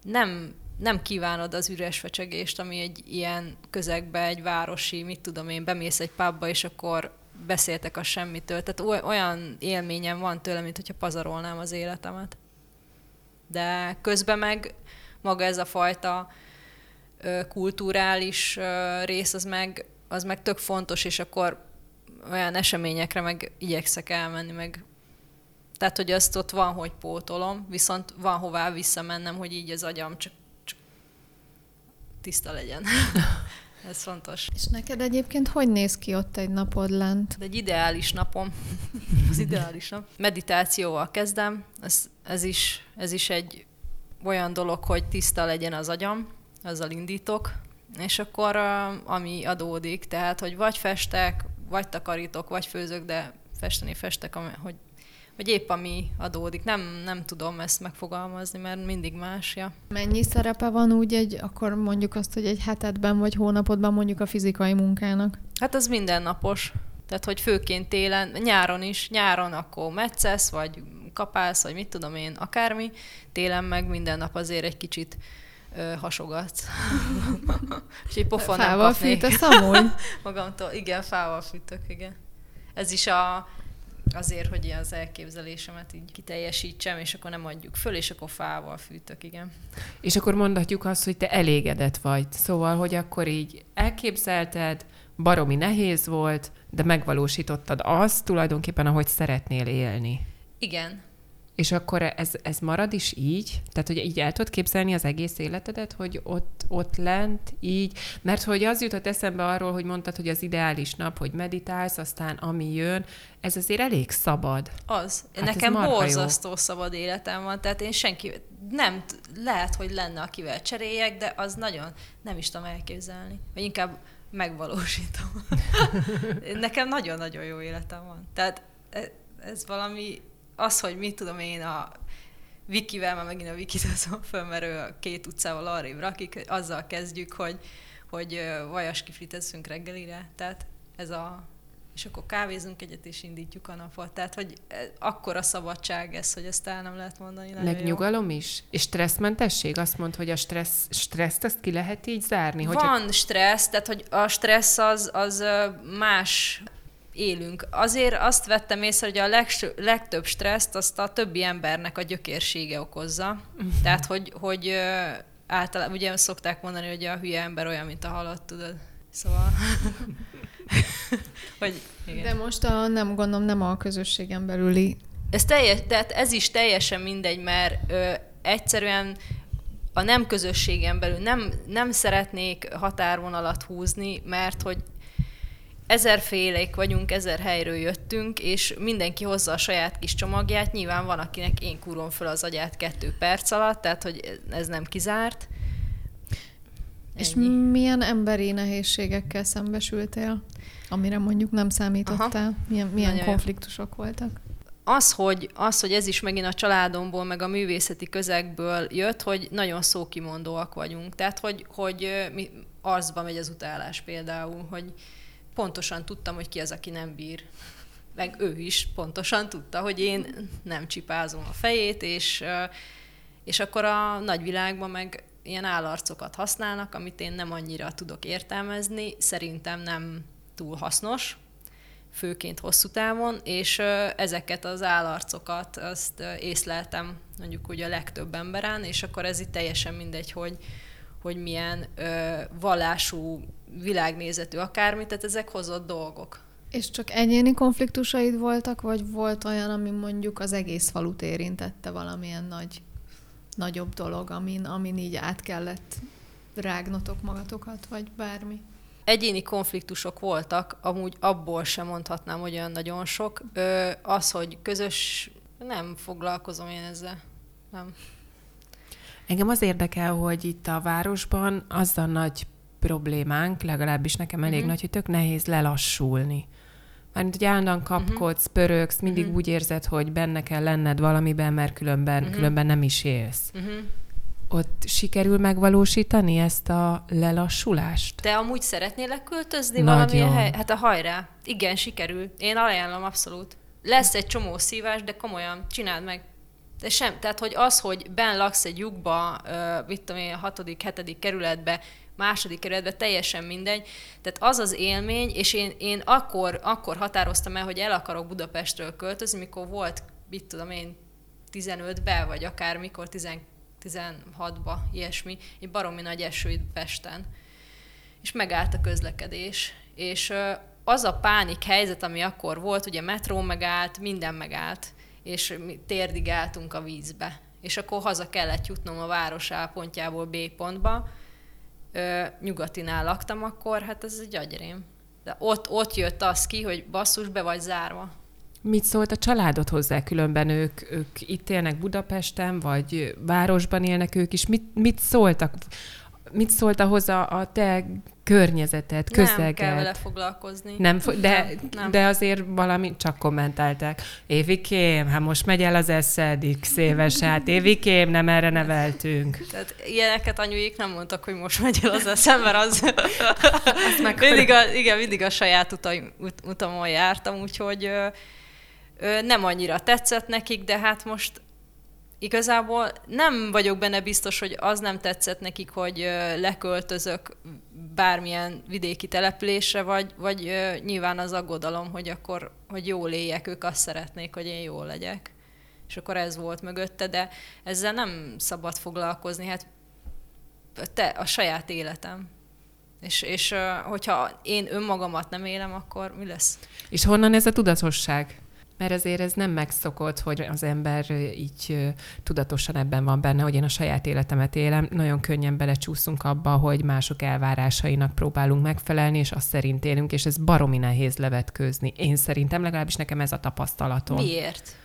nem, nem kívánod az üres fecsegést, ami egy ilyen közegbe, egy városi, mit tudom én, bemész egy pubba, és akkor beszéltek a semmitől. Tehát olyan élményem van tőle, mint hogyha pazarolnám az életemet. De közben meg maga ez a fajta kulturális rész, az meg az meg tök fontos, és akkor olyan eseményekre meg igyekszek elmenni, meg tehát, hogy azt ott van, hogy pótolom, viszont van hová visszamennem, hogy így az agyam csak, csak tiszta legyen. [laughs] Ez fontos. És neked egyébként hogy néz ki ott egy napod lent? egy ideális napom. [laughs] az ideális nap. Meditációval kezdem. Ez, ez, is, ez is egy olyan dolog, hogy tiszta legyen az agyam. Azzal indítok és akkor ami adódik, tehát hogy vagy festek, vagy takarítok, vagy főzök, de festeni festek, hogy, hogy épp ami adódik. Nem, nem tudom ezt megfogalmazni, mert mindig más. Ja. Mennyi szerepe van úgy egy, akkor mondjuk azt, hogy egy hetedben vagy hónapodban mondjuk a fizikai munkának? Hát az mindennapos. Tehát, hogy főként télen, nyáron is, nyáron akkor metszesz, vagy kapálsz, vagy mit tudom én, akármi, télen meg minden nap azért egy kicsit ö, hasogat. és [laughs] egy pofon Fával fűtesz amúgy? [laughs] Magamtól, igen, fával fűtök, igen. Ez is a, azért, hogy az elképzelésemet így kiteljesítsem, és akkor nem adjuk föl, és akkor fával fűtök, igen. És akkor mondhatjuk azt, hogy te elégedett vagy. Szóval, hogy akkor így elképzelted, baromi nehéz volt, de megvalósítottad azt tulajdonképpen, ahogy szeretnél élni. Igen. És akkor ez, ez marad is így? Tehát, hogy így el tudod képzelni az egész életedet, hogy ott, ott lent így? Mert hogy az jutott eszembe arról, hogy mondtad, hogy az ideális nap, hogy meditálsz, aztán ami jön, ez azért elég szabad. Az. Hát Nekem borzasztó jó. szabad életem van, tehát én senki, nem, lehet, hogy lenne, akivel cseréljek, de az nagyon nem is tudom elképzelni. Vagy inkább megvalósítom. [laughs] Nekem nagyon-nagyon jó életem van. Tehát e, ez valami, az, hogy mit tudom én a Vikivel, már megint a Vikit azon föl, mert ő a két utcával arrébb rakik, azzal kezdjük, hogy, hogy vajas kiflit eszünk reggelire. Tehát ez a és akkor kávézunk egyet, és indítjuk a napot. Tehát, hogy akkora szabadság ez, hogy ezt el nem lehet mondani. Meg nyugalom is? És stresszmentesség? Azt mond, hogy a stressz, stresszt azt ki lehet így zárni? Van hogyha... stressz, tehát hogy a stressz az, az más élünk. Azért azt vettem észre, hogy a legső, legtöbb stresszt azt a többi embernek a gyökérsége okozza. Uh-huh. Tehát, hogy, hogy általában, ugye szokták mondani, hogy a hülye ember olyan, mint a halott, tudod. Szóval... [laughs] hogy, igen. De most a, nem gondolom, nem a közösségen belüli. Ez, teljes, tehát ez is teljesen mindegy, mert ö, egyszerűen a nem közösségen belül nem, nem szeretnék határvonalat húzni, mert hogy ezerfélék vagyunk, ezer helyről jöttünk, és mindenki hozza a saját kis csomagját. Nyilván van, akinek én kúrom föl az agyát kettő perc alatt, tehát hogy ez nem kizárt. És milyen emberi nehézségekkel szembesültél, amire mondjuk nem számítottál? Aha. Milyen, milyen konfliktusok jó. voltak? Az hogy, az, hogy ez is megint a családomból, meg a művészeti közegből jött, hogy nagyon szókimondóak vagyunk. Tehát, hogy, hogy mi, arcba megy az utálás például, hogy pontosan tudtam, hogy ki az, aki nem bír. Meg ő is pontosan tudta, hogy én nem csipázom a fejét, és, és akkor a nagyvilágban meg ilyen állarcokat használnak, amit én nem annyira tudok értelmezni, szerintem nem túl hasznos, főként hosszú távon, és ezeket az állarcokat azt észleltem mondjuk úgy a legtöbb emberen, és akkor ez itt teljesen mindegy, hogy, hogy milyen ö, vallású, világnézetű akármi, tehát ezek hozott dolgok. És csak egyéni konfliktusaid voltak, vagy volt olyan, ami mondjuk az egész falut érintette valamilyen nagy nagyobb dolog, amin, amin így át kellett rágnotok magatokat, vagy bármi? Egyéni konfliktusok voltak, amúgy abból sem mondhatnám, hogy olyan nagyon sok. Ö, az, hogy közös, nem foglalkozom én ezzel. Nem. Engem az érdekel, hogy itt a városban az a nagy problémánk, legalábbis nekem elég uh-huh. nagy, hogy tök nehéz lelassulni. Mármint, hogy állandóan kapkodsz, uh-huh. pörögsz, mindig uh-huh. úgy érzed, hogy benne kell lenned valamiben, mert különben, uh-huh. különben nem is élsz. Uh-huh. Ott sikerül megvalósítani ezt a lelassulást? Te amúgy szeretnél leköltözni Nagyon. hely? Hát a hajrá. Igen, sikerül. Én ajánlom abszolút. Lesz egy csomó szívás, de komolyan, csináld meg. De sem, tehát, hogy az, hogy ben laksz egy lyukba, uh, mit tudom én, a hatodik, hetedik kerületbe, második kerületben, teljesen mindegy. Tehát az az élmény, és én, én akkor, akkor határoztam el, hogy el akarok Budapestről költözni, mikor volt, mit tudom én, 15-be, vagy akár mikor 16-ba, ilyesmi, egy baromi nagy eső itt Pesten. És megállt a közlekedés. És az a pánik helyzet, ami akkor volt, ugye metró megállt, minden megállt, és mi térdig álltunk a vízbe. És akkor haza kellett jutnom a város A pontjából B pontba, ö, nyugatinál laktam akkor, hát ez egy agyrém. De ott, ott jött az ki, hogy basszus, be vagy zárva. Mit szólt a családod hozzá? Különben ők, ők itt élnek Budapesten, vagy városban élnek ők is. Mit, mit szóltak? Mit szólt ahhoz a, a te környezetet, közeget. Nem kell vele foglalkozni. Nem, de, nem, nem. de azért valami csak kommentálták. Évikém, hát most megy el az eszedik széves, hát Évikém, nem erre neveltünk. Tehát ilyeneket anyuik nem mondtak, hogy most megy el az eszem, mert az... mindig a, igen, mindig a saját utaim, ut, utamon jártam, úgyhogy ö, ö, nem annyira tetszett nekik, de hát most igazából nem vagyok benne biztos, hogy az nem tetszett nekik, hogy leköltözök bármilyen vidéki településre, vagy, vagy nyilván az aggodalom, hogy akkor, hogy jól éljek, ők azt szeretnék, hogy én jól legyek. És akkor ez volt mögötte, de ezzel nem szabad foglalkozni, hát te, a saját életem. És, és hogyha én önmagamat nem élem, akkor mi lesz? És honnan ez a tudatosság? Mert azért ez nem megszokott, hogy az ember így tudatosan ebben van benne, hogy én a saját életemet élem. Nagyon könnyen belecsúszunk abba, hogy mások elvárásainak próbálunk megfelelni, és azt szerint élünk, és ez baromi nehéz levetkőzni. Én szerintem legalábbis nekem ez a tapasztalatom. Miért?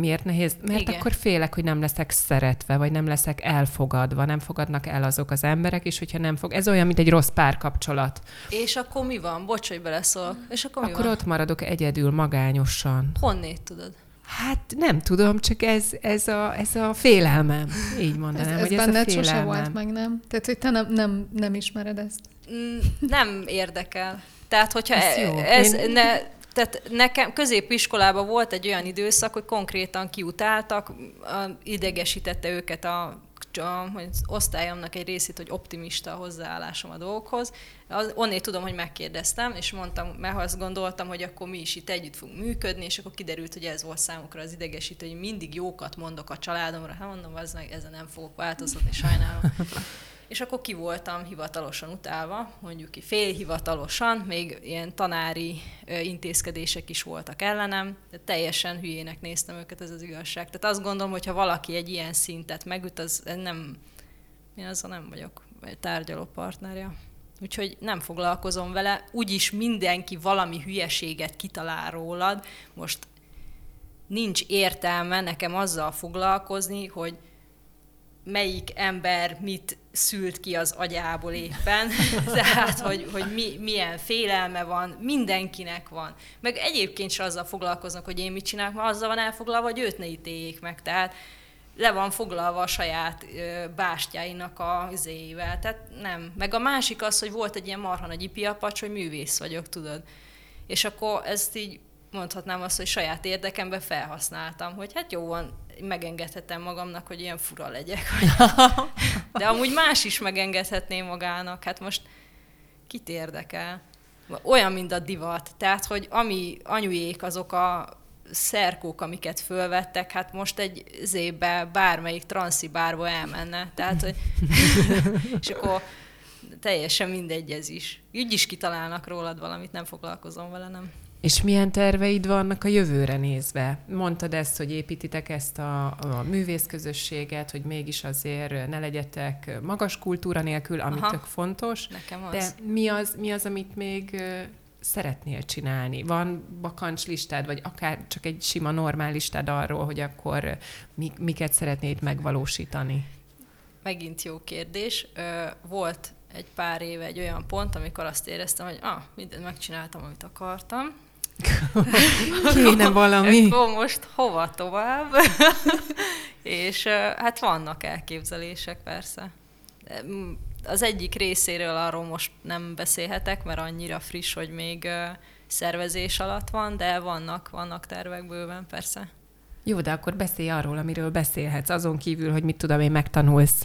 Miért nehéz? Mert Igen. akkor félek, hogy nem leszek szeretve, vagy nem leszek elfogadva, nem fogadnak el azok az emberek, és hogyha nem fog. Ez olyan, mint egy rossz párkapcsolat. És akkor mi van? Bocs, hogy beleszólok. És akkor mi Akkor van? ott maradok egyedül, magányosan. Honnét tudod? Hát nem tudom, csak ez, ez, a, ez a félelmem, így mondanám, ez, ez hogy ez a félelmem. sose volt meg, nem? Tehát, hogy te nem, nem, nem ismered ezt. Mm, nem érdekel. Tehát, hogyha ez, jó. ez Én... ne, tehát nekem középiskolában volt egy olyan időszak, hogy konkrétan kiutáltak, idegesítette őket a az osztályomnak egy részét, hogy optimista hozzáállásom a dolgokhoz. Onnét tudom, hogy megkérdeztem, és mondtam, mert azt gondoltam, hogy akkor mi is itt együtt fogunk működni, és akkor kiderült, hogy ez volt számukra az idegesítő, hogy mindig jókat mondok a családomra. Hát mondom, az ezen nem fogok változtatni, sajnálom. [laughs] és akkor ki voltam hivatalosan utálva, mondjuk ki félhivatalosan, még ilyen tanári intézkedések is voltak ellenem, de teljesen hülyének néztem őket, ez az igazság. Tehát azt gondolom, hogy ha valaki egy ilyen szintet megüt, az nem, én azzal nem vagyok tárgyaló partnerja. Úgyhogy nem foglalkozom vele, úgyis mindenki valami hülyeséget kitalál rólad, most nincs értelme nekem azzal foglalkozni, hogy melyik ember mit szült ki az agyából éppen, [laughs] tehát hogy, hogy mi, milyen félelme van, mindenkinek van. Meg egyébként sem azzal foglalkoznak, hogy én mit csinálok, mert azzal van elfoglalva, hogy őt ne ítéljék meg. Tehát le van foglalva a saját ö, bástyáinak a izéivel. Tehát nem. Meg a másik az, hogy volt egy ilyen marha nagy ipiapacs, hogy művész vagyok, tudod. És akkor ezt így mondhatnám azt, hogy saját érdekemben felhasználtam, hogy hát jó van, megengedhetem magamnak, hogy ilyen fura legyek. [laughs] De amúgy más is megengedhetné magának. Hát most kit érdekel? Olyan, mint a divat. Tehát, hogy ami anyujék azok a szerkók, amiket fölvettek, hát most egy zébe bármelyik transzibárba elmenne. Tehát, hogy [laughs] és akkor teljesen mindegy ez is. Úgy is kitalálnak rólad valamit, nem foglalkozom vele, nem. És milyen terveid vannak a jövőre nézve? Mondtad ezt, hogy építitek ezt a, a művészközösséget, hogy mégis azért ne legyetek magas kultúra nélkül, ami Aha, tök fontos. Nekem az. De mi az, mi az, amit még szeretnél csinálni? Van bakancslistád, vagy akár csak egy sima normál listád arról, hogy akkor miket szeretnéd megvalósítani? Megint jó kérdés. Volt egy pár éve egy olyan pont, amikor azt éreztem, hogy ah, mindent megcsináltam, amit akartam, Kéne valami. Akkor most hova tovább? [laughs] és hát vannak elképzelések persze. Az egyik részéről arról most nem beszélhetek, mert annyira friss, hogy még szervezés alatt van, de vannak, vannak tervek bőven persze. Jó, de akkor beszélj arról, amiről beszélhetsz. Azon kívül, hogy mit tudom én, megtanulsz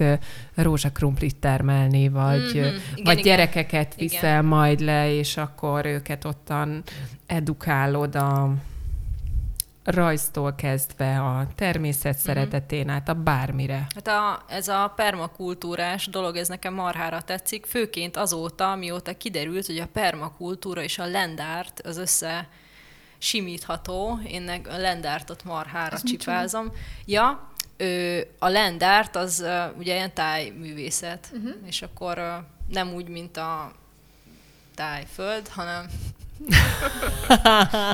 rózsakrumplit termelni, vagy, mm-hmm. igen, vagy igen. gyerekeket viszel igen. majd le, és akkor őket ottan edukálod a rajztól kezdve a természet mhm. szeretetén át, a bármire. Hát a, ez a permakultúrás dolog, ez nekem marhára tetszik, főként azóta, mióta kiderült, hogy a permakultúra és a lendárt az össze simítható. Én a lendártot marhára Ez csipázom. Ja, ö, a lendárt az ugye ilyen tájművészet, uh-huh. és akkor nem úgy, mint a tájföld, hanem [laughs]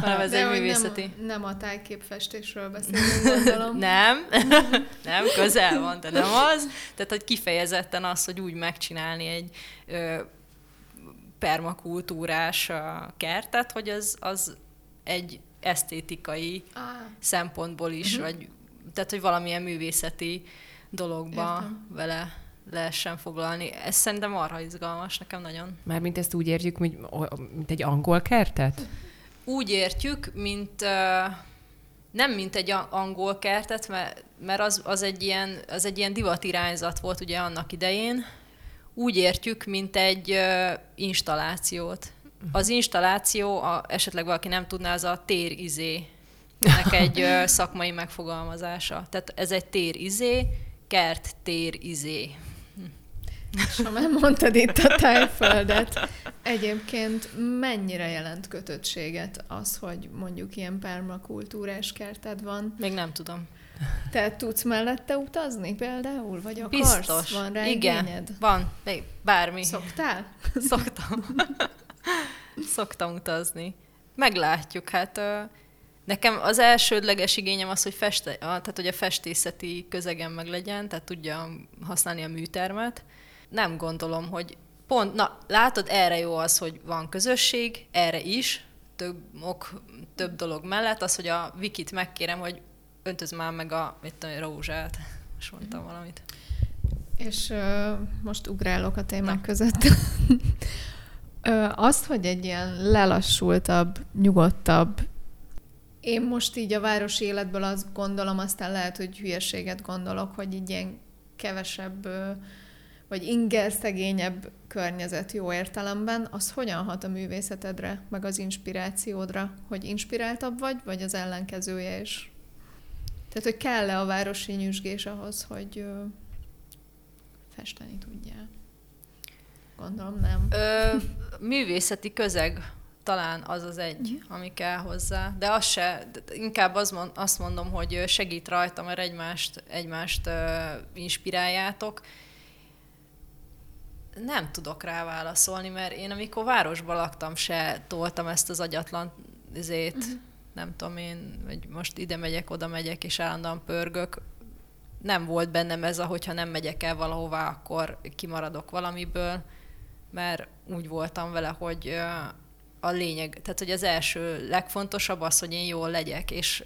hanem ez egy művészeti. Nem, nem a tájképfestésről beszélünk, gondolom. [laughs] nem, [laughs] nem, közel van, de nem az. Tehát, hogy kifejezetten az, hogy úgy megcsinálni egy ö, permakultúrás kertet, hogy az, az egy esztétikai ah. szempontból is, uh-huh. vagy tehát, hogy valamilyen művészeti dologba Értem. vele lehessen foglalni. Ez szerintem arra izgalmas, nekem nagyon. Mármint ezt úgy értjük, mint, mint egy angol kertet? Úgy értjük, mint nem mint egy angol kertet, mert mert az, az, egy ilyen, az egy ilyen divatirányzat volt ugye annak idején, úgy értjük, mint egy installációt. Az installáció, a, esetleg valaki nem tudná, az a térizé nek egy [laughs] szakmai megfogalmazása. Tehát ez egy térizé, kert térizé. És ha már mondtad itt a tájföldet, egyébként mennyire jelent kötöttséget az, hogy mondjuk ilyen permakultúrás kerted van? Még nem tudom. Te tudsz mellette utazni például? Vagy akarsz? Biztos. Van rá Igen, igényed? van. Bármi. Szoktál? Szoktam. [laughs] [laughs] Szoktam utazni. Meglátjuk, hát nekem az elsődleges igényem az, hogy, feste, tehát, hogy a festészeti közegen meg legyen, tehát tudja használni a műtermet. Nem gondolom, hogy pont, na látod, erre jó az, hogy van közösség, erre is, több ok, több dolog mellett, az, hogy a Wikit megkérem, hogy öntöz már meg a, mit tudom, rózsát. Most mondtam valamit. És uh, most ugrálok a témák Na. között. [laughs] uh, azt, hogy egy ilyen lelassultabb, nyugodtabb, én most így a városi életből azt gondolom, aztán lehet, hogy hülyeséget gondolok, hogy így ilyen kevesebb, vagy inger szegényebb környezet jó értelemben, az hogyan hat a művészetedre, meg az inspirációdra? Hogy inspiráltabb vagy, vagy az ellenkezője is? Tehát, hogy kell-e a városi nyüzsgés ahhoz, hogy ö, festeni tudjál? Gondolom nem. Ö, művészeti közeg talán az az egy, uh-huh. ami kell hozzá. De az se, inkább az mond, azt mondom, hogy segít rajta, mert egymást, egymást uh, inspiráljátok. Nem tudok rá válaszolni, mert én amikor városban laktam, se toltam ezt az agyatlan zét. Uh-huh nem tudom én, hogy most ide megyek, oda megyek, és állandóan pörgök. Nem volt bennem ez, hogyha nem megyek el valahová, akkor kimaradok valamiből, mert úgy voltam vele, hogy a lényeg, tehát hogy az első legfontosabb az, hogy én jól legyek, és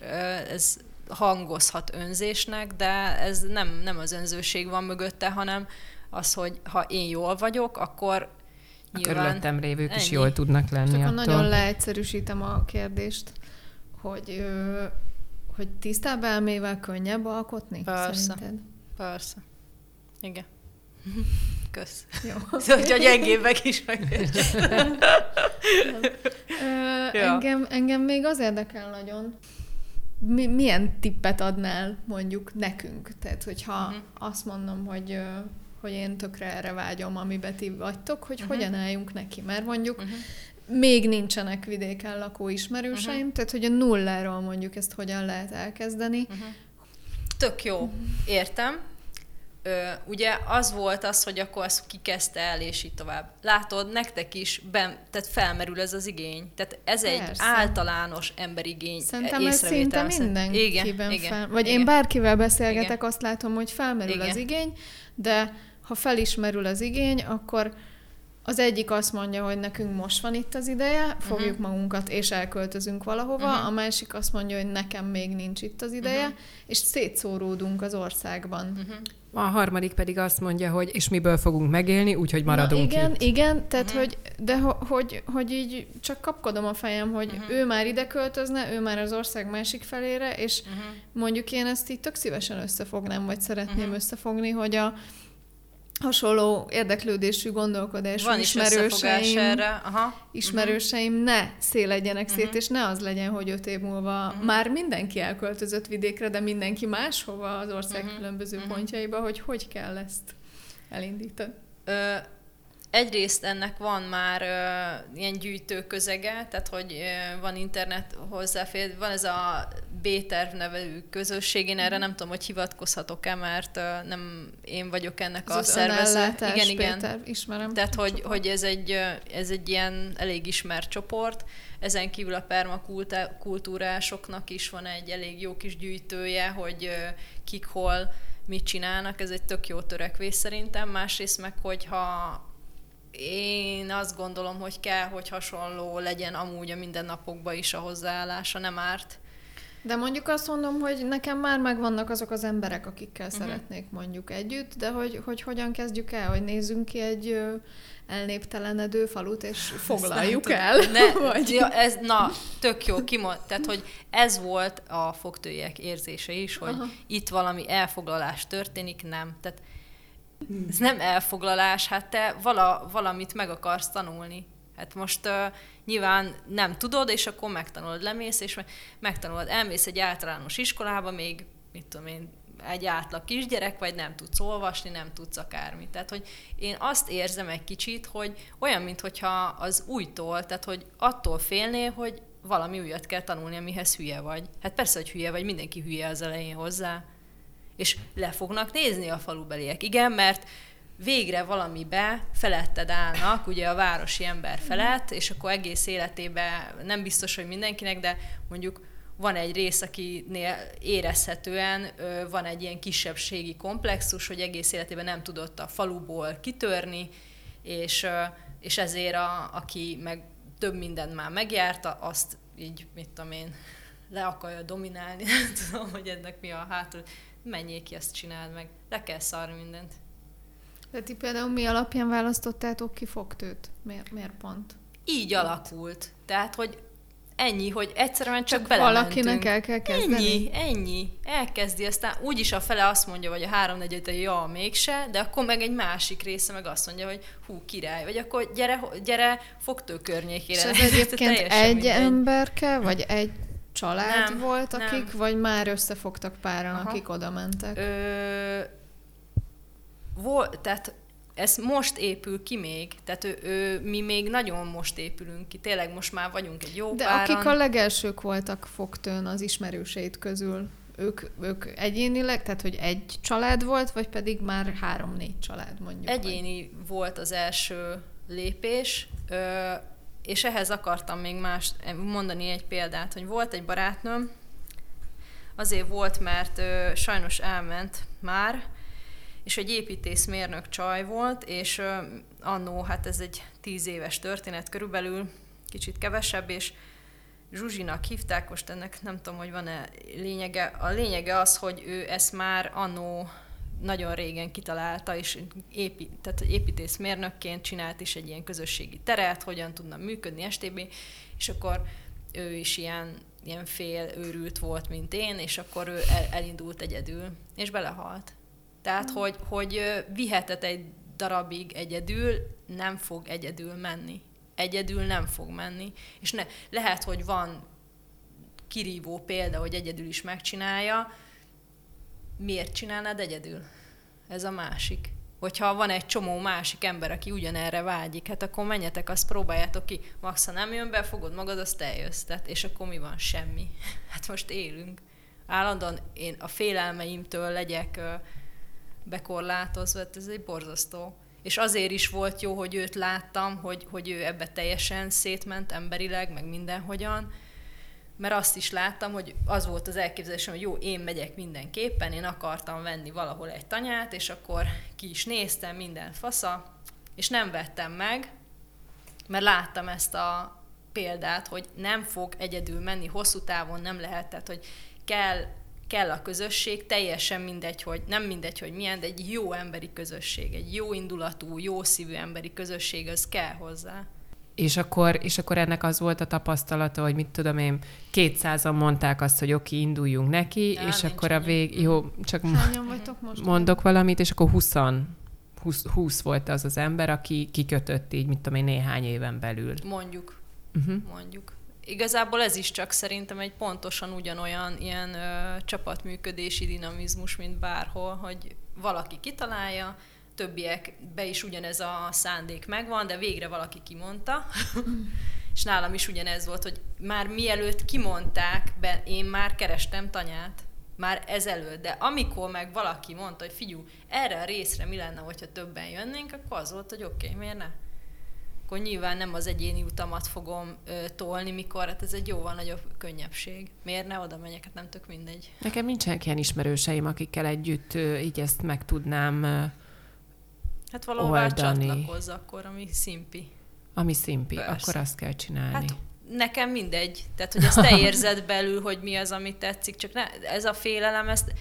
ez hangozhat önzésnek, de ez nem, nem az önzőség van mögötte, hanem az, hogy ha én jól vagyok, akkor nyilván... A körülöttem lévők is jól tudnak lenni. Csak attól. nagyon leegyszerűsítem a kérdést hogy, hogy tisztább elmével könnyebb alkotni? Persze. Szerinted? Persze. Igen. Kösz. Jó. [laughs] Szóval, hogy a gyengébbek is meg. [laughs] engem, engem még az érdekel nagyon, mi, milyen tippet adnál mondjuk nekünk? Tehát, hogyha uh-huh. azt mondom, hogy hogy én tökre erre vágyom, amiben ti vagytok, hogy uh-huh. hogyan álljunk neki. Mert mondjuk uh-huh még nincsenek vidéken lakó ismerőseim, uh-huh. tehát hogy a nulláról mondjuk ezt hogyan lehet elkezdeni. Uh-huh. Tök jó, értem. Ö, ugye az volt az, hogy akkor azt kikezdte el, és így tovább. Látod, nektek is ben, tehát felmerül ez az igény. Tehát ez Persze. egy általános emberigény Szerintem ez szinte mindenkiben igen, igen, fel. Vagy igen. én bárkivel beszélgetek, igen. azt látom, hogy felmerül igen. az igény, de ha felismerül az igény, akkor az egyik azt mondja, hogy nekünk most van itt az ideje, fogjuk uh-huh. magunkat és elköltözünk valahova, uh-huh. a másik azt mondja, hogy nekem még nincs itt az ideje, uh-huh. és szétszóródunk az országban. Uh-huh. A harmadik pedig azt mondja, hogy és miből fogunk megélni, úgyhogy maradunk Na, igen, itt. igen, tehát uh-huh. hogy, de ho, hogy, hogy így csak kapkodom a fejem, hogy uh-huh. ő már ide költözne, ő már az ország másik felére, és uh-huh. mondjuk én ezt így tök szívesen összefognám, vagy szeretném uh-huh. összefogni, hogy a hasonló érdeklődésű gondolkodású Van ismerőseim, erre. Aha. ismerőseim uh-huh. ne széledjenek uh-huh. szét, és ne az legyen, hogy öt év múlva uh-huh. már mindenki elköltözött vidékre, de mindenki máshova az ország uh-huh. különböző uh-huh. pontjaiba, hogy hogy kell ezt elindítani. Ö, egyrészt ennek van már uh, ilyen gyűjtő közege, tehát hogy uh, van internet hozzáfér, van ez a B-terv nevű közösség, én erre nem tudom, hogy hivatkozhatok-e, mert uh, nem én vagyok ennek ez a szervező. Igen, igen. Ismerem. Tehát, hogy, hogy ez, egy, ez egy ilyen elég ismert csoport. Ezen kívül a permakultúrásoknak is van egy elég jó kis gyűjtője, hogy kik hol mit csinálnak, ez egy tök jó törekvés szerintem. Másrészt meg, hogyha én azt gondolom, hogy kell, hogy hasonló legyen amúgy a mindennapokban is a hozzáállása, nem árt. De mondjuk azt mondom, hogy nekem már megvannak azok az emberek, akikkel uh-huh. szeretnék mondjuk együtt, de hogy, hogy hogyan kezdjük el, hogy nézzünk ki egy elnéptelenedő falut, és foglaljuk el. Ne, [laughs] vagy... ja, ez, na, tök jó, kimond, tehát, hogy ez volt a fogtőjek érzése is, hogy Aha. itt valami elfoglalás történik, nem. Tehát ez nem elfoglalás, hát te vala, valamit meg akarsz tanulni. Hát most uh, nyilván nem tudod, és akkor megtanulod, lemész, és megtanulod, elmész egy általános iskolába, még, mit tudom én, egy átlag kisgyerek, vagy nem tudsz olvasni, nem tudsz akármit. Tehát, hogy én azt érzem egy kicsit, hogy olyan, mintha az újtól, tehát, hogy attól félnél, hogy valami újat kell tanulni, amihez hülye vagy. Hát persze, hogy hülye vagy, mindenki hülye az elején hozzá. És le fognak nézni a falubeliek. Igen, mert végre valamibe feletted állnak, ugye a városi ember felett, és akkor egész életében nem biztos, hogy mindenkinek, de mondjuk van egy rész, akinél érezhetően van egy ilyen kisebbségi komplexus, hogy egész életében nem tudott a faluból kitörni, és, és ezért a, aki meg több mindent már megjárta, azt így, mit tudom én, le akarja dominálni, [laughs] nem tudom, hogy ennek mi a hátul. Menjél ki, ezt csináld meg. Le kell szarni mindent. De ti például mi alapján választottátok ki fogtőt? Miért, miért pont? Így alakult. Tehát, hogy ennyi, hogy egyszerűen csak, csak belementünk. valakinek el kell kezdeni. Ennyi, ennyi. Elkezdi, aztán úgyis a fele azt mondja, vagy a háromnegyed, hogy ja, mégse, de akkor meg egy másik része meg azt mondja, hogy hú, király, vagy akkor gyere, gyere fogtő környékére. És ez egyébként [laughs] egy mindegy. emberke, vagy egy család nem, volt, akik, nem. vagy már összefogtak páran, Aha. akik oda mentek? Ö, volt, tehát ez most épül ki még, tehát ő, ő, mi még nagyon most épülünk ki, tényleg most már vagyunk egy jó De páran. akik a legelsők voltak fogtőn az ismerőseit közül, ők, ők egyénileg, tehát hogy egy család volt, vagy pedig már három-négy család mondjuk? Egyéni vagy? volt az első lépés, ö, és ehhez akartam még más mondani egy példát, hogy volt egy barátnőm, azért volt, mert ö, sajnos elment már, és egy építészmérnök csaj volt, és annó, hát ez egy tíz éves történet körülbelül, kicsit kevesebb, és Zsuzsinak hívták, most ennek nem tudom, hogy van-e lényege. A lényege az, hogy ő ezt már annó nagyon régen kitalálta, és épi, tehát építészmérnökként csinált is egy ilyen közösségi teret, hogyan tudna működni STB, és akkor ő is ilyen, ilyen fél őrült volt, mint én, és akkor ő elindult egyedül, és belehalt. Tehát, mm. hogy, hogy viheted egy darabig egyedül, nem fog egyedül menni. Egyedül nem fog menni. És ne, lehet, hogy van kirívó példa, hogy egyedül is megcsinálja, miért csinálnád egyedül? Ez a másik. Hogyha van egy csomó másik ember, aki ugyanerre vágyik, hát akkor menjetek, azt próbáljátok ki. Max, ha nem jön be, fogod magad, azt eljössz. Tehát, és akkor mi van? Semmi. [laughs] Hát most élünk. Állandóan én a félelmeimtől legyek bekorlátozva, hát ez egy borzasztó. És azért is volt jó, hogy őt láttam, hogy, hogy ő ebbe teljesen szétment emberileg, meg mindenhogyan, mert azt is láttam, hogy az volt az elképzelésem, hogy jó, én megyek mindenképpen, én akartam venni valahol egy tanyát, és akkor ki is néztem, minden fasza, és nem vettem meg, mert láttam ezt a példát, hogy nem fog egyedül menni, hosszú távon nem lehet, tehát hogy kell kell a közösség, teljesen mindegy, hogy nem mindegy, hogy milyen, de egy jó emberi közösség, egy jó indulatú, jó szívű emberi közösség, az kell hozzá. És akkor, és akkor ennek az volt a tapasztalata, hogy mit tudom én, kétszázan mondták azt, hogy oké, induljunk neki, ja, és akkor a vég... Jó, csak most mondok valamit, és akkor 20 20, 20 volt az az ember, aki kikötött így, mit tudom én, néhány éven belül. Mondjuk. Uh-huh. Mondjuk igazából ez is csak szerintem egy pontosan ugyanolyan ilyen ö, csapatműködési dinamizmus, mint bárhol, hogy valaki kitalálja, többiekbe is ugyanez a szándék megvan, de végre valaki kimondta. és nálam is ugyanez volt, hogy már mielőtt kimondták, be, én már kerestem tanyát. Már ezelőtt. De amikor meg valaki mondta, hogy figyú, erre a részre mi lenne, hogyha többen jönnénk, akkor az volt, hogy oké, okay, miért ne? akkor nyilván nem az egyéni utamat fogom ö, tolni, mikor hát ez egy jóval nagyobb könnyebbség. Miért ne oda menjek, hát nem tök mindegy. Nekem nincsenek ilyen ismerőseim, akikkel együtt ö, így ezt meg tudnám ö, Hát valahová csatlakozz akkor, ami szimpi. Ami szimpi, Persze. akkor azt kell csinálni. Hát nekem mindegy. Tehát, hogy ezt te érzed belül, hogy mi az, ami tetszik, csak ne, ez a félelem, ezt,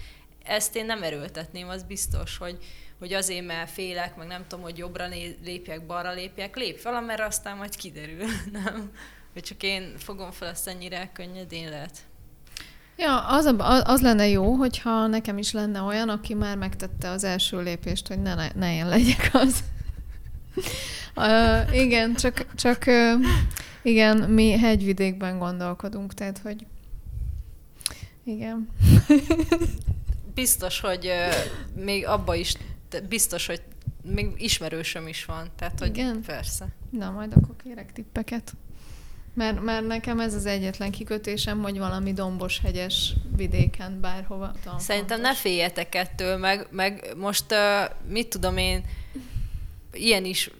ezt én nem erőltetném, az biztos, hogy, hogy azért, mert félek, meg nem tudom, hogy jobbra lépjek, balra lépjek, lép fel, mert aztán majd kiderül, [laughs] nem? Hogy csak én fogom fel azt ennyire könnyedén lehet. Ja, az, a, az lenne jó, hogyha nekem is lenne olyan, aki már megtette az első lépést, hogy ne, ne én legyek az. [laughs] uh, igen, csak, csak uh, igen, mi hegyvidékben gondolkodunk, tehát, hogy igen. [laughs] biztos, hogy uh, még abba is, biztos, hogy még ismerősöm is van, tehát, hogy igen? persze. Na, majd akkor kérek tippeket. Mert, mert nekem ez az egyetlen kikötésem, hogy valami dombos, hegyes vidéken bárhova. Tudom, Szerintem fontos. ne féljetek ettől, meg, meg most uh, mit tudom én, ilyen is,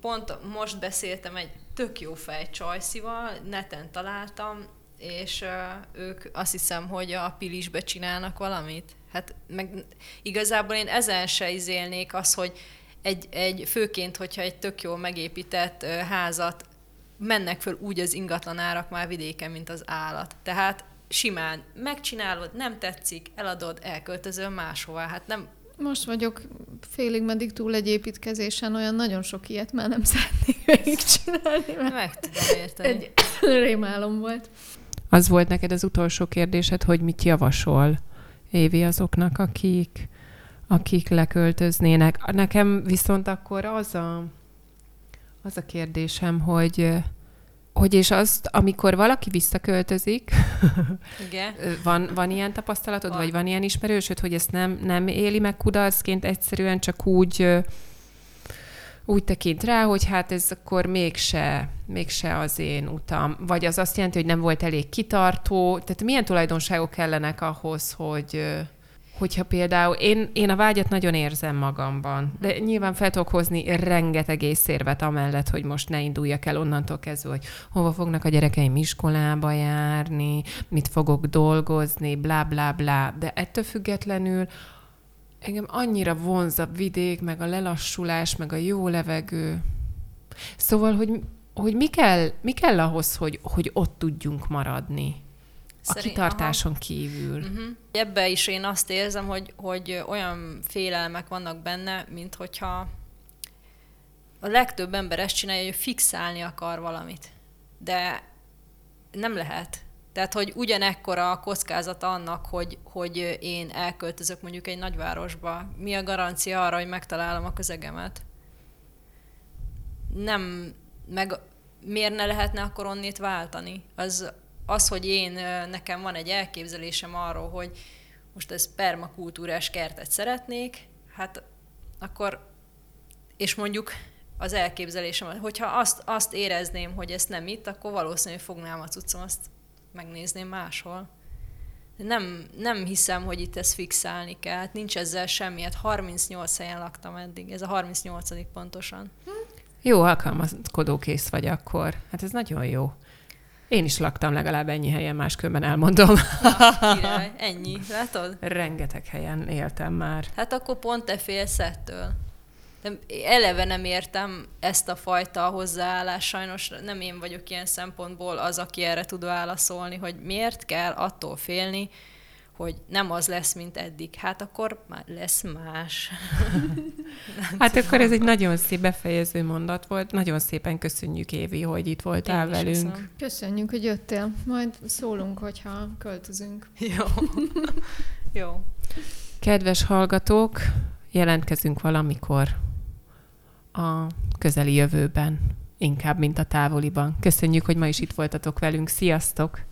pont most beszéltem egy tök jó fej csajszival, neten találtam, és uh, ők azt hiszem, hogy a pilisbe csinálnak valamit. Hát meg igazából én ezen se izélnék az, hogy egy, egy főként, hogyha egy tök jól megépített uh, házat mennek föl úgy az ingatlan árak már vidéken, mint az állat. Tehát simán megcsinálod, nem tetszik, eladod, elköltözöl máshová. Hát nem... Most vagyok félig meddig túl egy építkezésen, olyan nagyon sok ilyet már nem [laughs] szeretnék végigcsinálni. Mert Meg tudom érteni. Egy [laughs] rémálom volt. Az volt neked az utolsó kérdésed, hogy mit javasol Évi azoknak, akik, akik leköltöznének. Nekem viszont akkor az a az a kérdésem, hogy hogy és azt, amikor valaki visszaköltözik, [laughs] Igen. van, van ilyen tapasztalatod, van. vagy van ilyen ismerősöd, hogy ezt nem, nem éli meg kudarcként, egyszerűen csak úgy úgy tekint rá, hogy hát ez akkor mégse, mégse az én utam. Vagy az azt jelenti, hogy nem volt elég kitartó. Tehát milyen tulajdonságok kellenek ahhoz, hogy, hogyha például én, én a vágyat nagyon érzem magamban, de nyilván fel tudok hozni rengeteg észérvet amellett, hogy most ne induljak el onnantól kezdve, hogy hova fognak a gyerekeim iskolába járni, mit fogok dolgozni, blá, blá, blá, de ettől függetlenül engem annyira vonz a vidék, meg a lelassulás, meg a jó levegő. Szóval, hogy, hogy mi, kell, mi kell ahhoz, hogy, hogy ott tudjunk maradni? A kitartáson aha. kívül. Uh-huh. Ebbe is én azt érzem, hogy, hogy olyan félelmek vannak benne, mint hogyha a legtöbb ember ezt csinálja, hogy fixálni akar valamit. De nem lehet. Tehát, hogy ugyanekkora a kockázata annak, hogy, hogy én elköltözök mondjuk egy nagyvárosba. Mi a garancia arra, hogy megtalálom a közegemet? Nem, meg miért ne lehetne akkor onnét váltani? Az az, hogy én, nekem van egy elképzelésem arról, hogy most ez permakultúrás kertet szeretnék, hát akkor, és mondjuk az elképzelésem, hogyha azt, azt érezném, hogy ezt nem itt, akkor valószínűleg fognám a cuccom, azt megnézném máshol. Nem, nem hiszem, hogy itt ezt fixálni kell. Hát nincs ezzel semmi. Hát 38 helyen laktam eddig. Ez a 38 pontosan. Jó, alkalmazkodókész vagy akkor. Hát ez nagyon jó. Én is laktam legalább ennyi helyen, máskülönben elmondom. Na, király, ennyi, látod? Rengeteg helyen éltem már. Hát akkor pont te félsz ettől. De eleve nem értem ezt a fajta hozzáállás, sajnos nem én vagyok ilyen szempontból az, aki erre tud válaszolni, hogy miért kell attól félni, hogy nem az lesz, mint eddig. Hát akkor már lesz más. [laughs] hát tudom. akkor ez egy nagyon szép befejező mondat volt. Nagyon szépen köszönjük, Évi, hogy itt voltál Én velünk. Köszönöm. Köszönjük, hogy jöttél. Majd szólunk, hogyha költözünk. [laughs] Jó. Jó. Kedves hallgatók, jelentkezünk valamikor a közeli jövőben, inkább, mint a távoliban. Köszönjük, hogy ma is itt voltatok velünk. Sziasztok!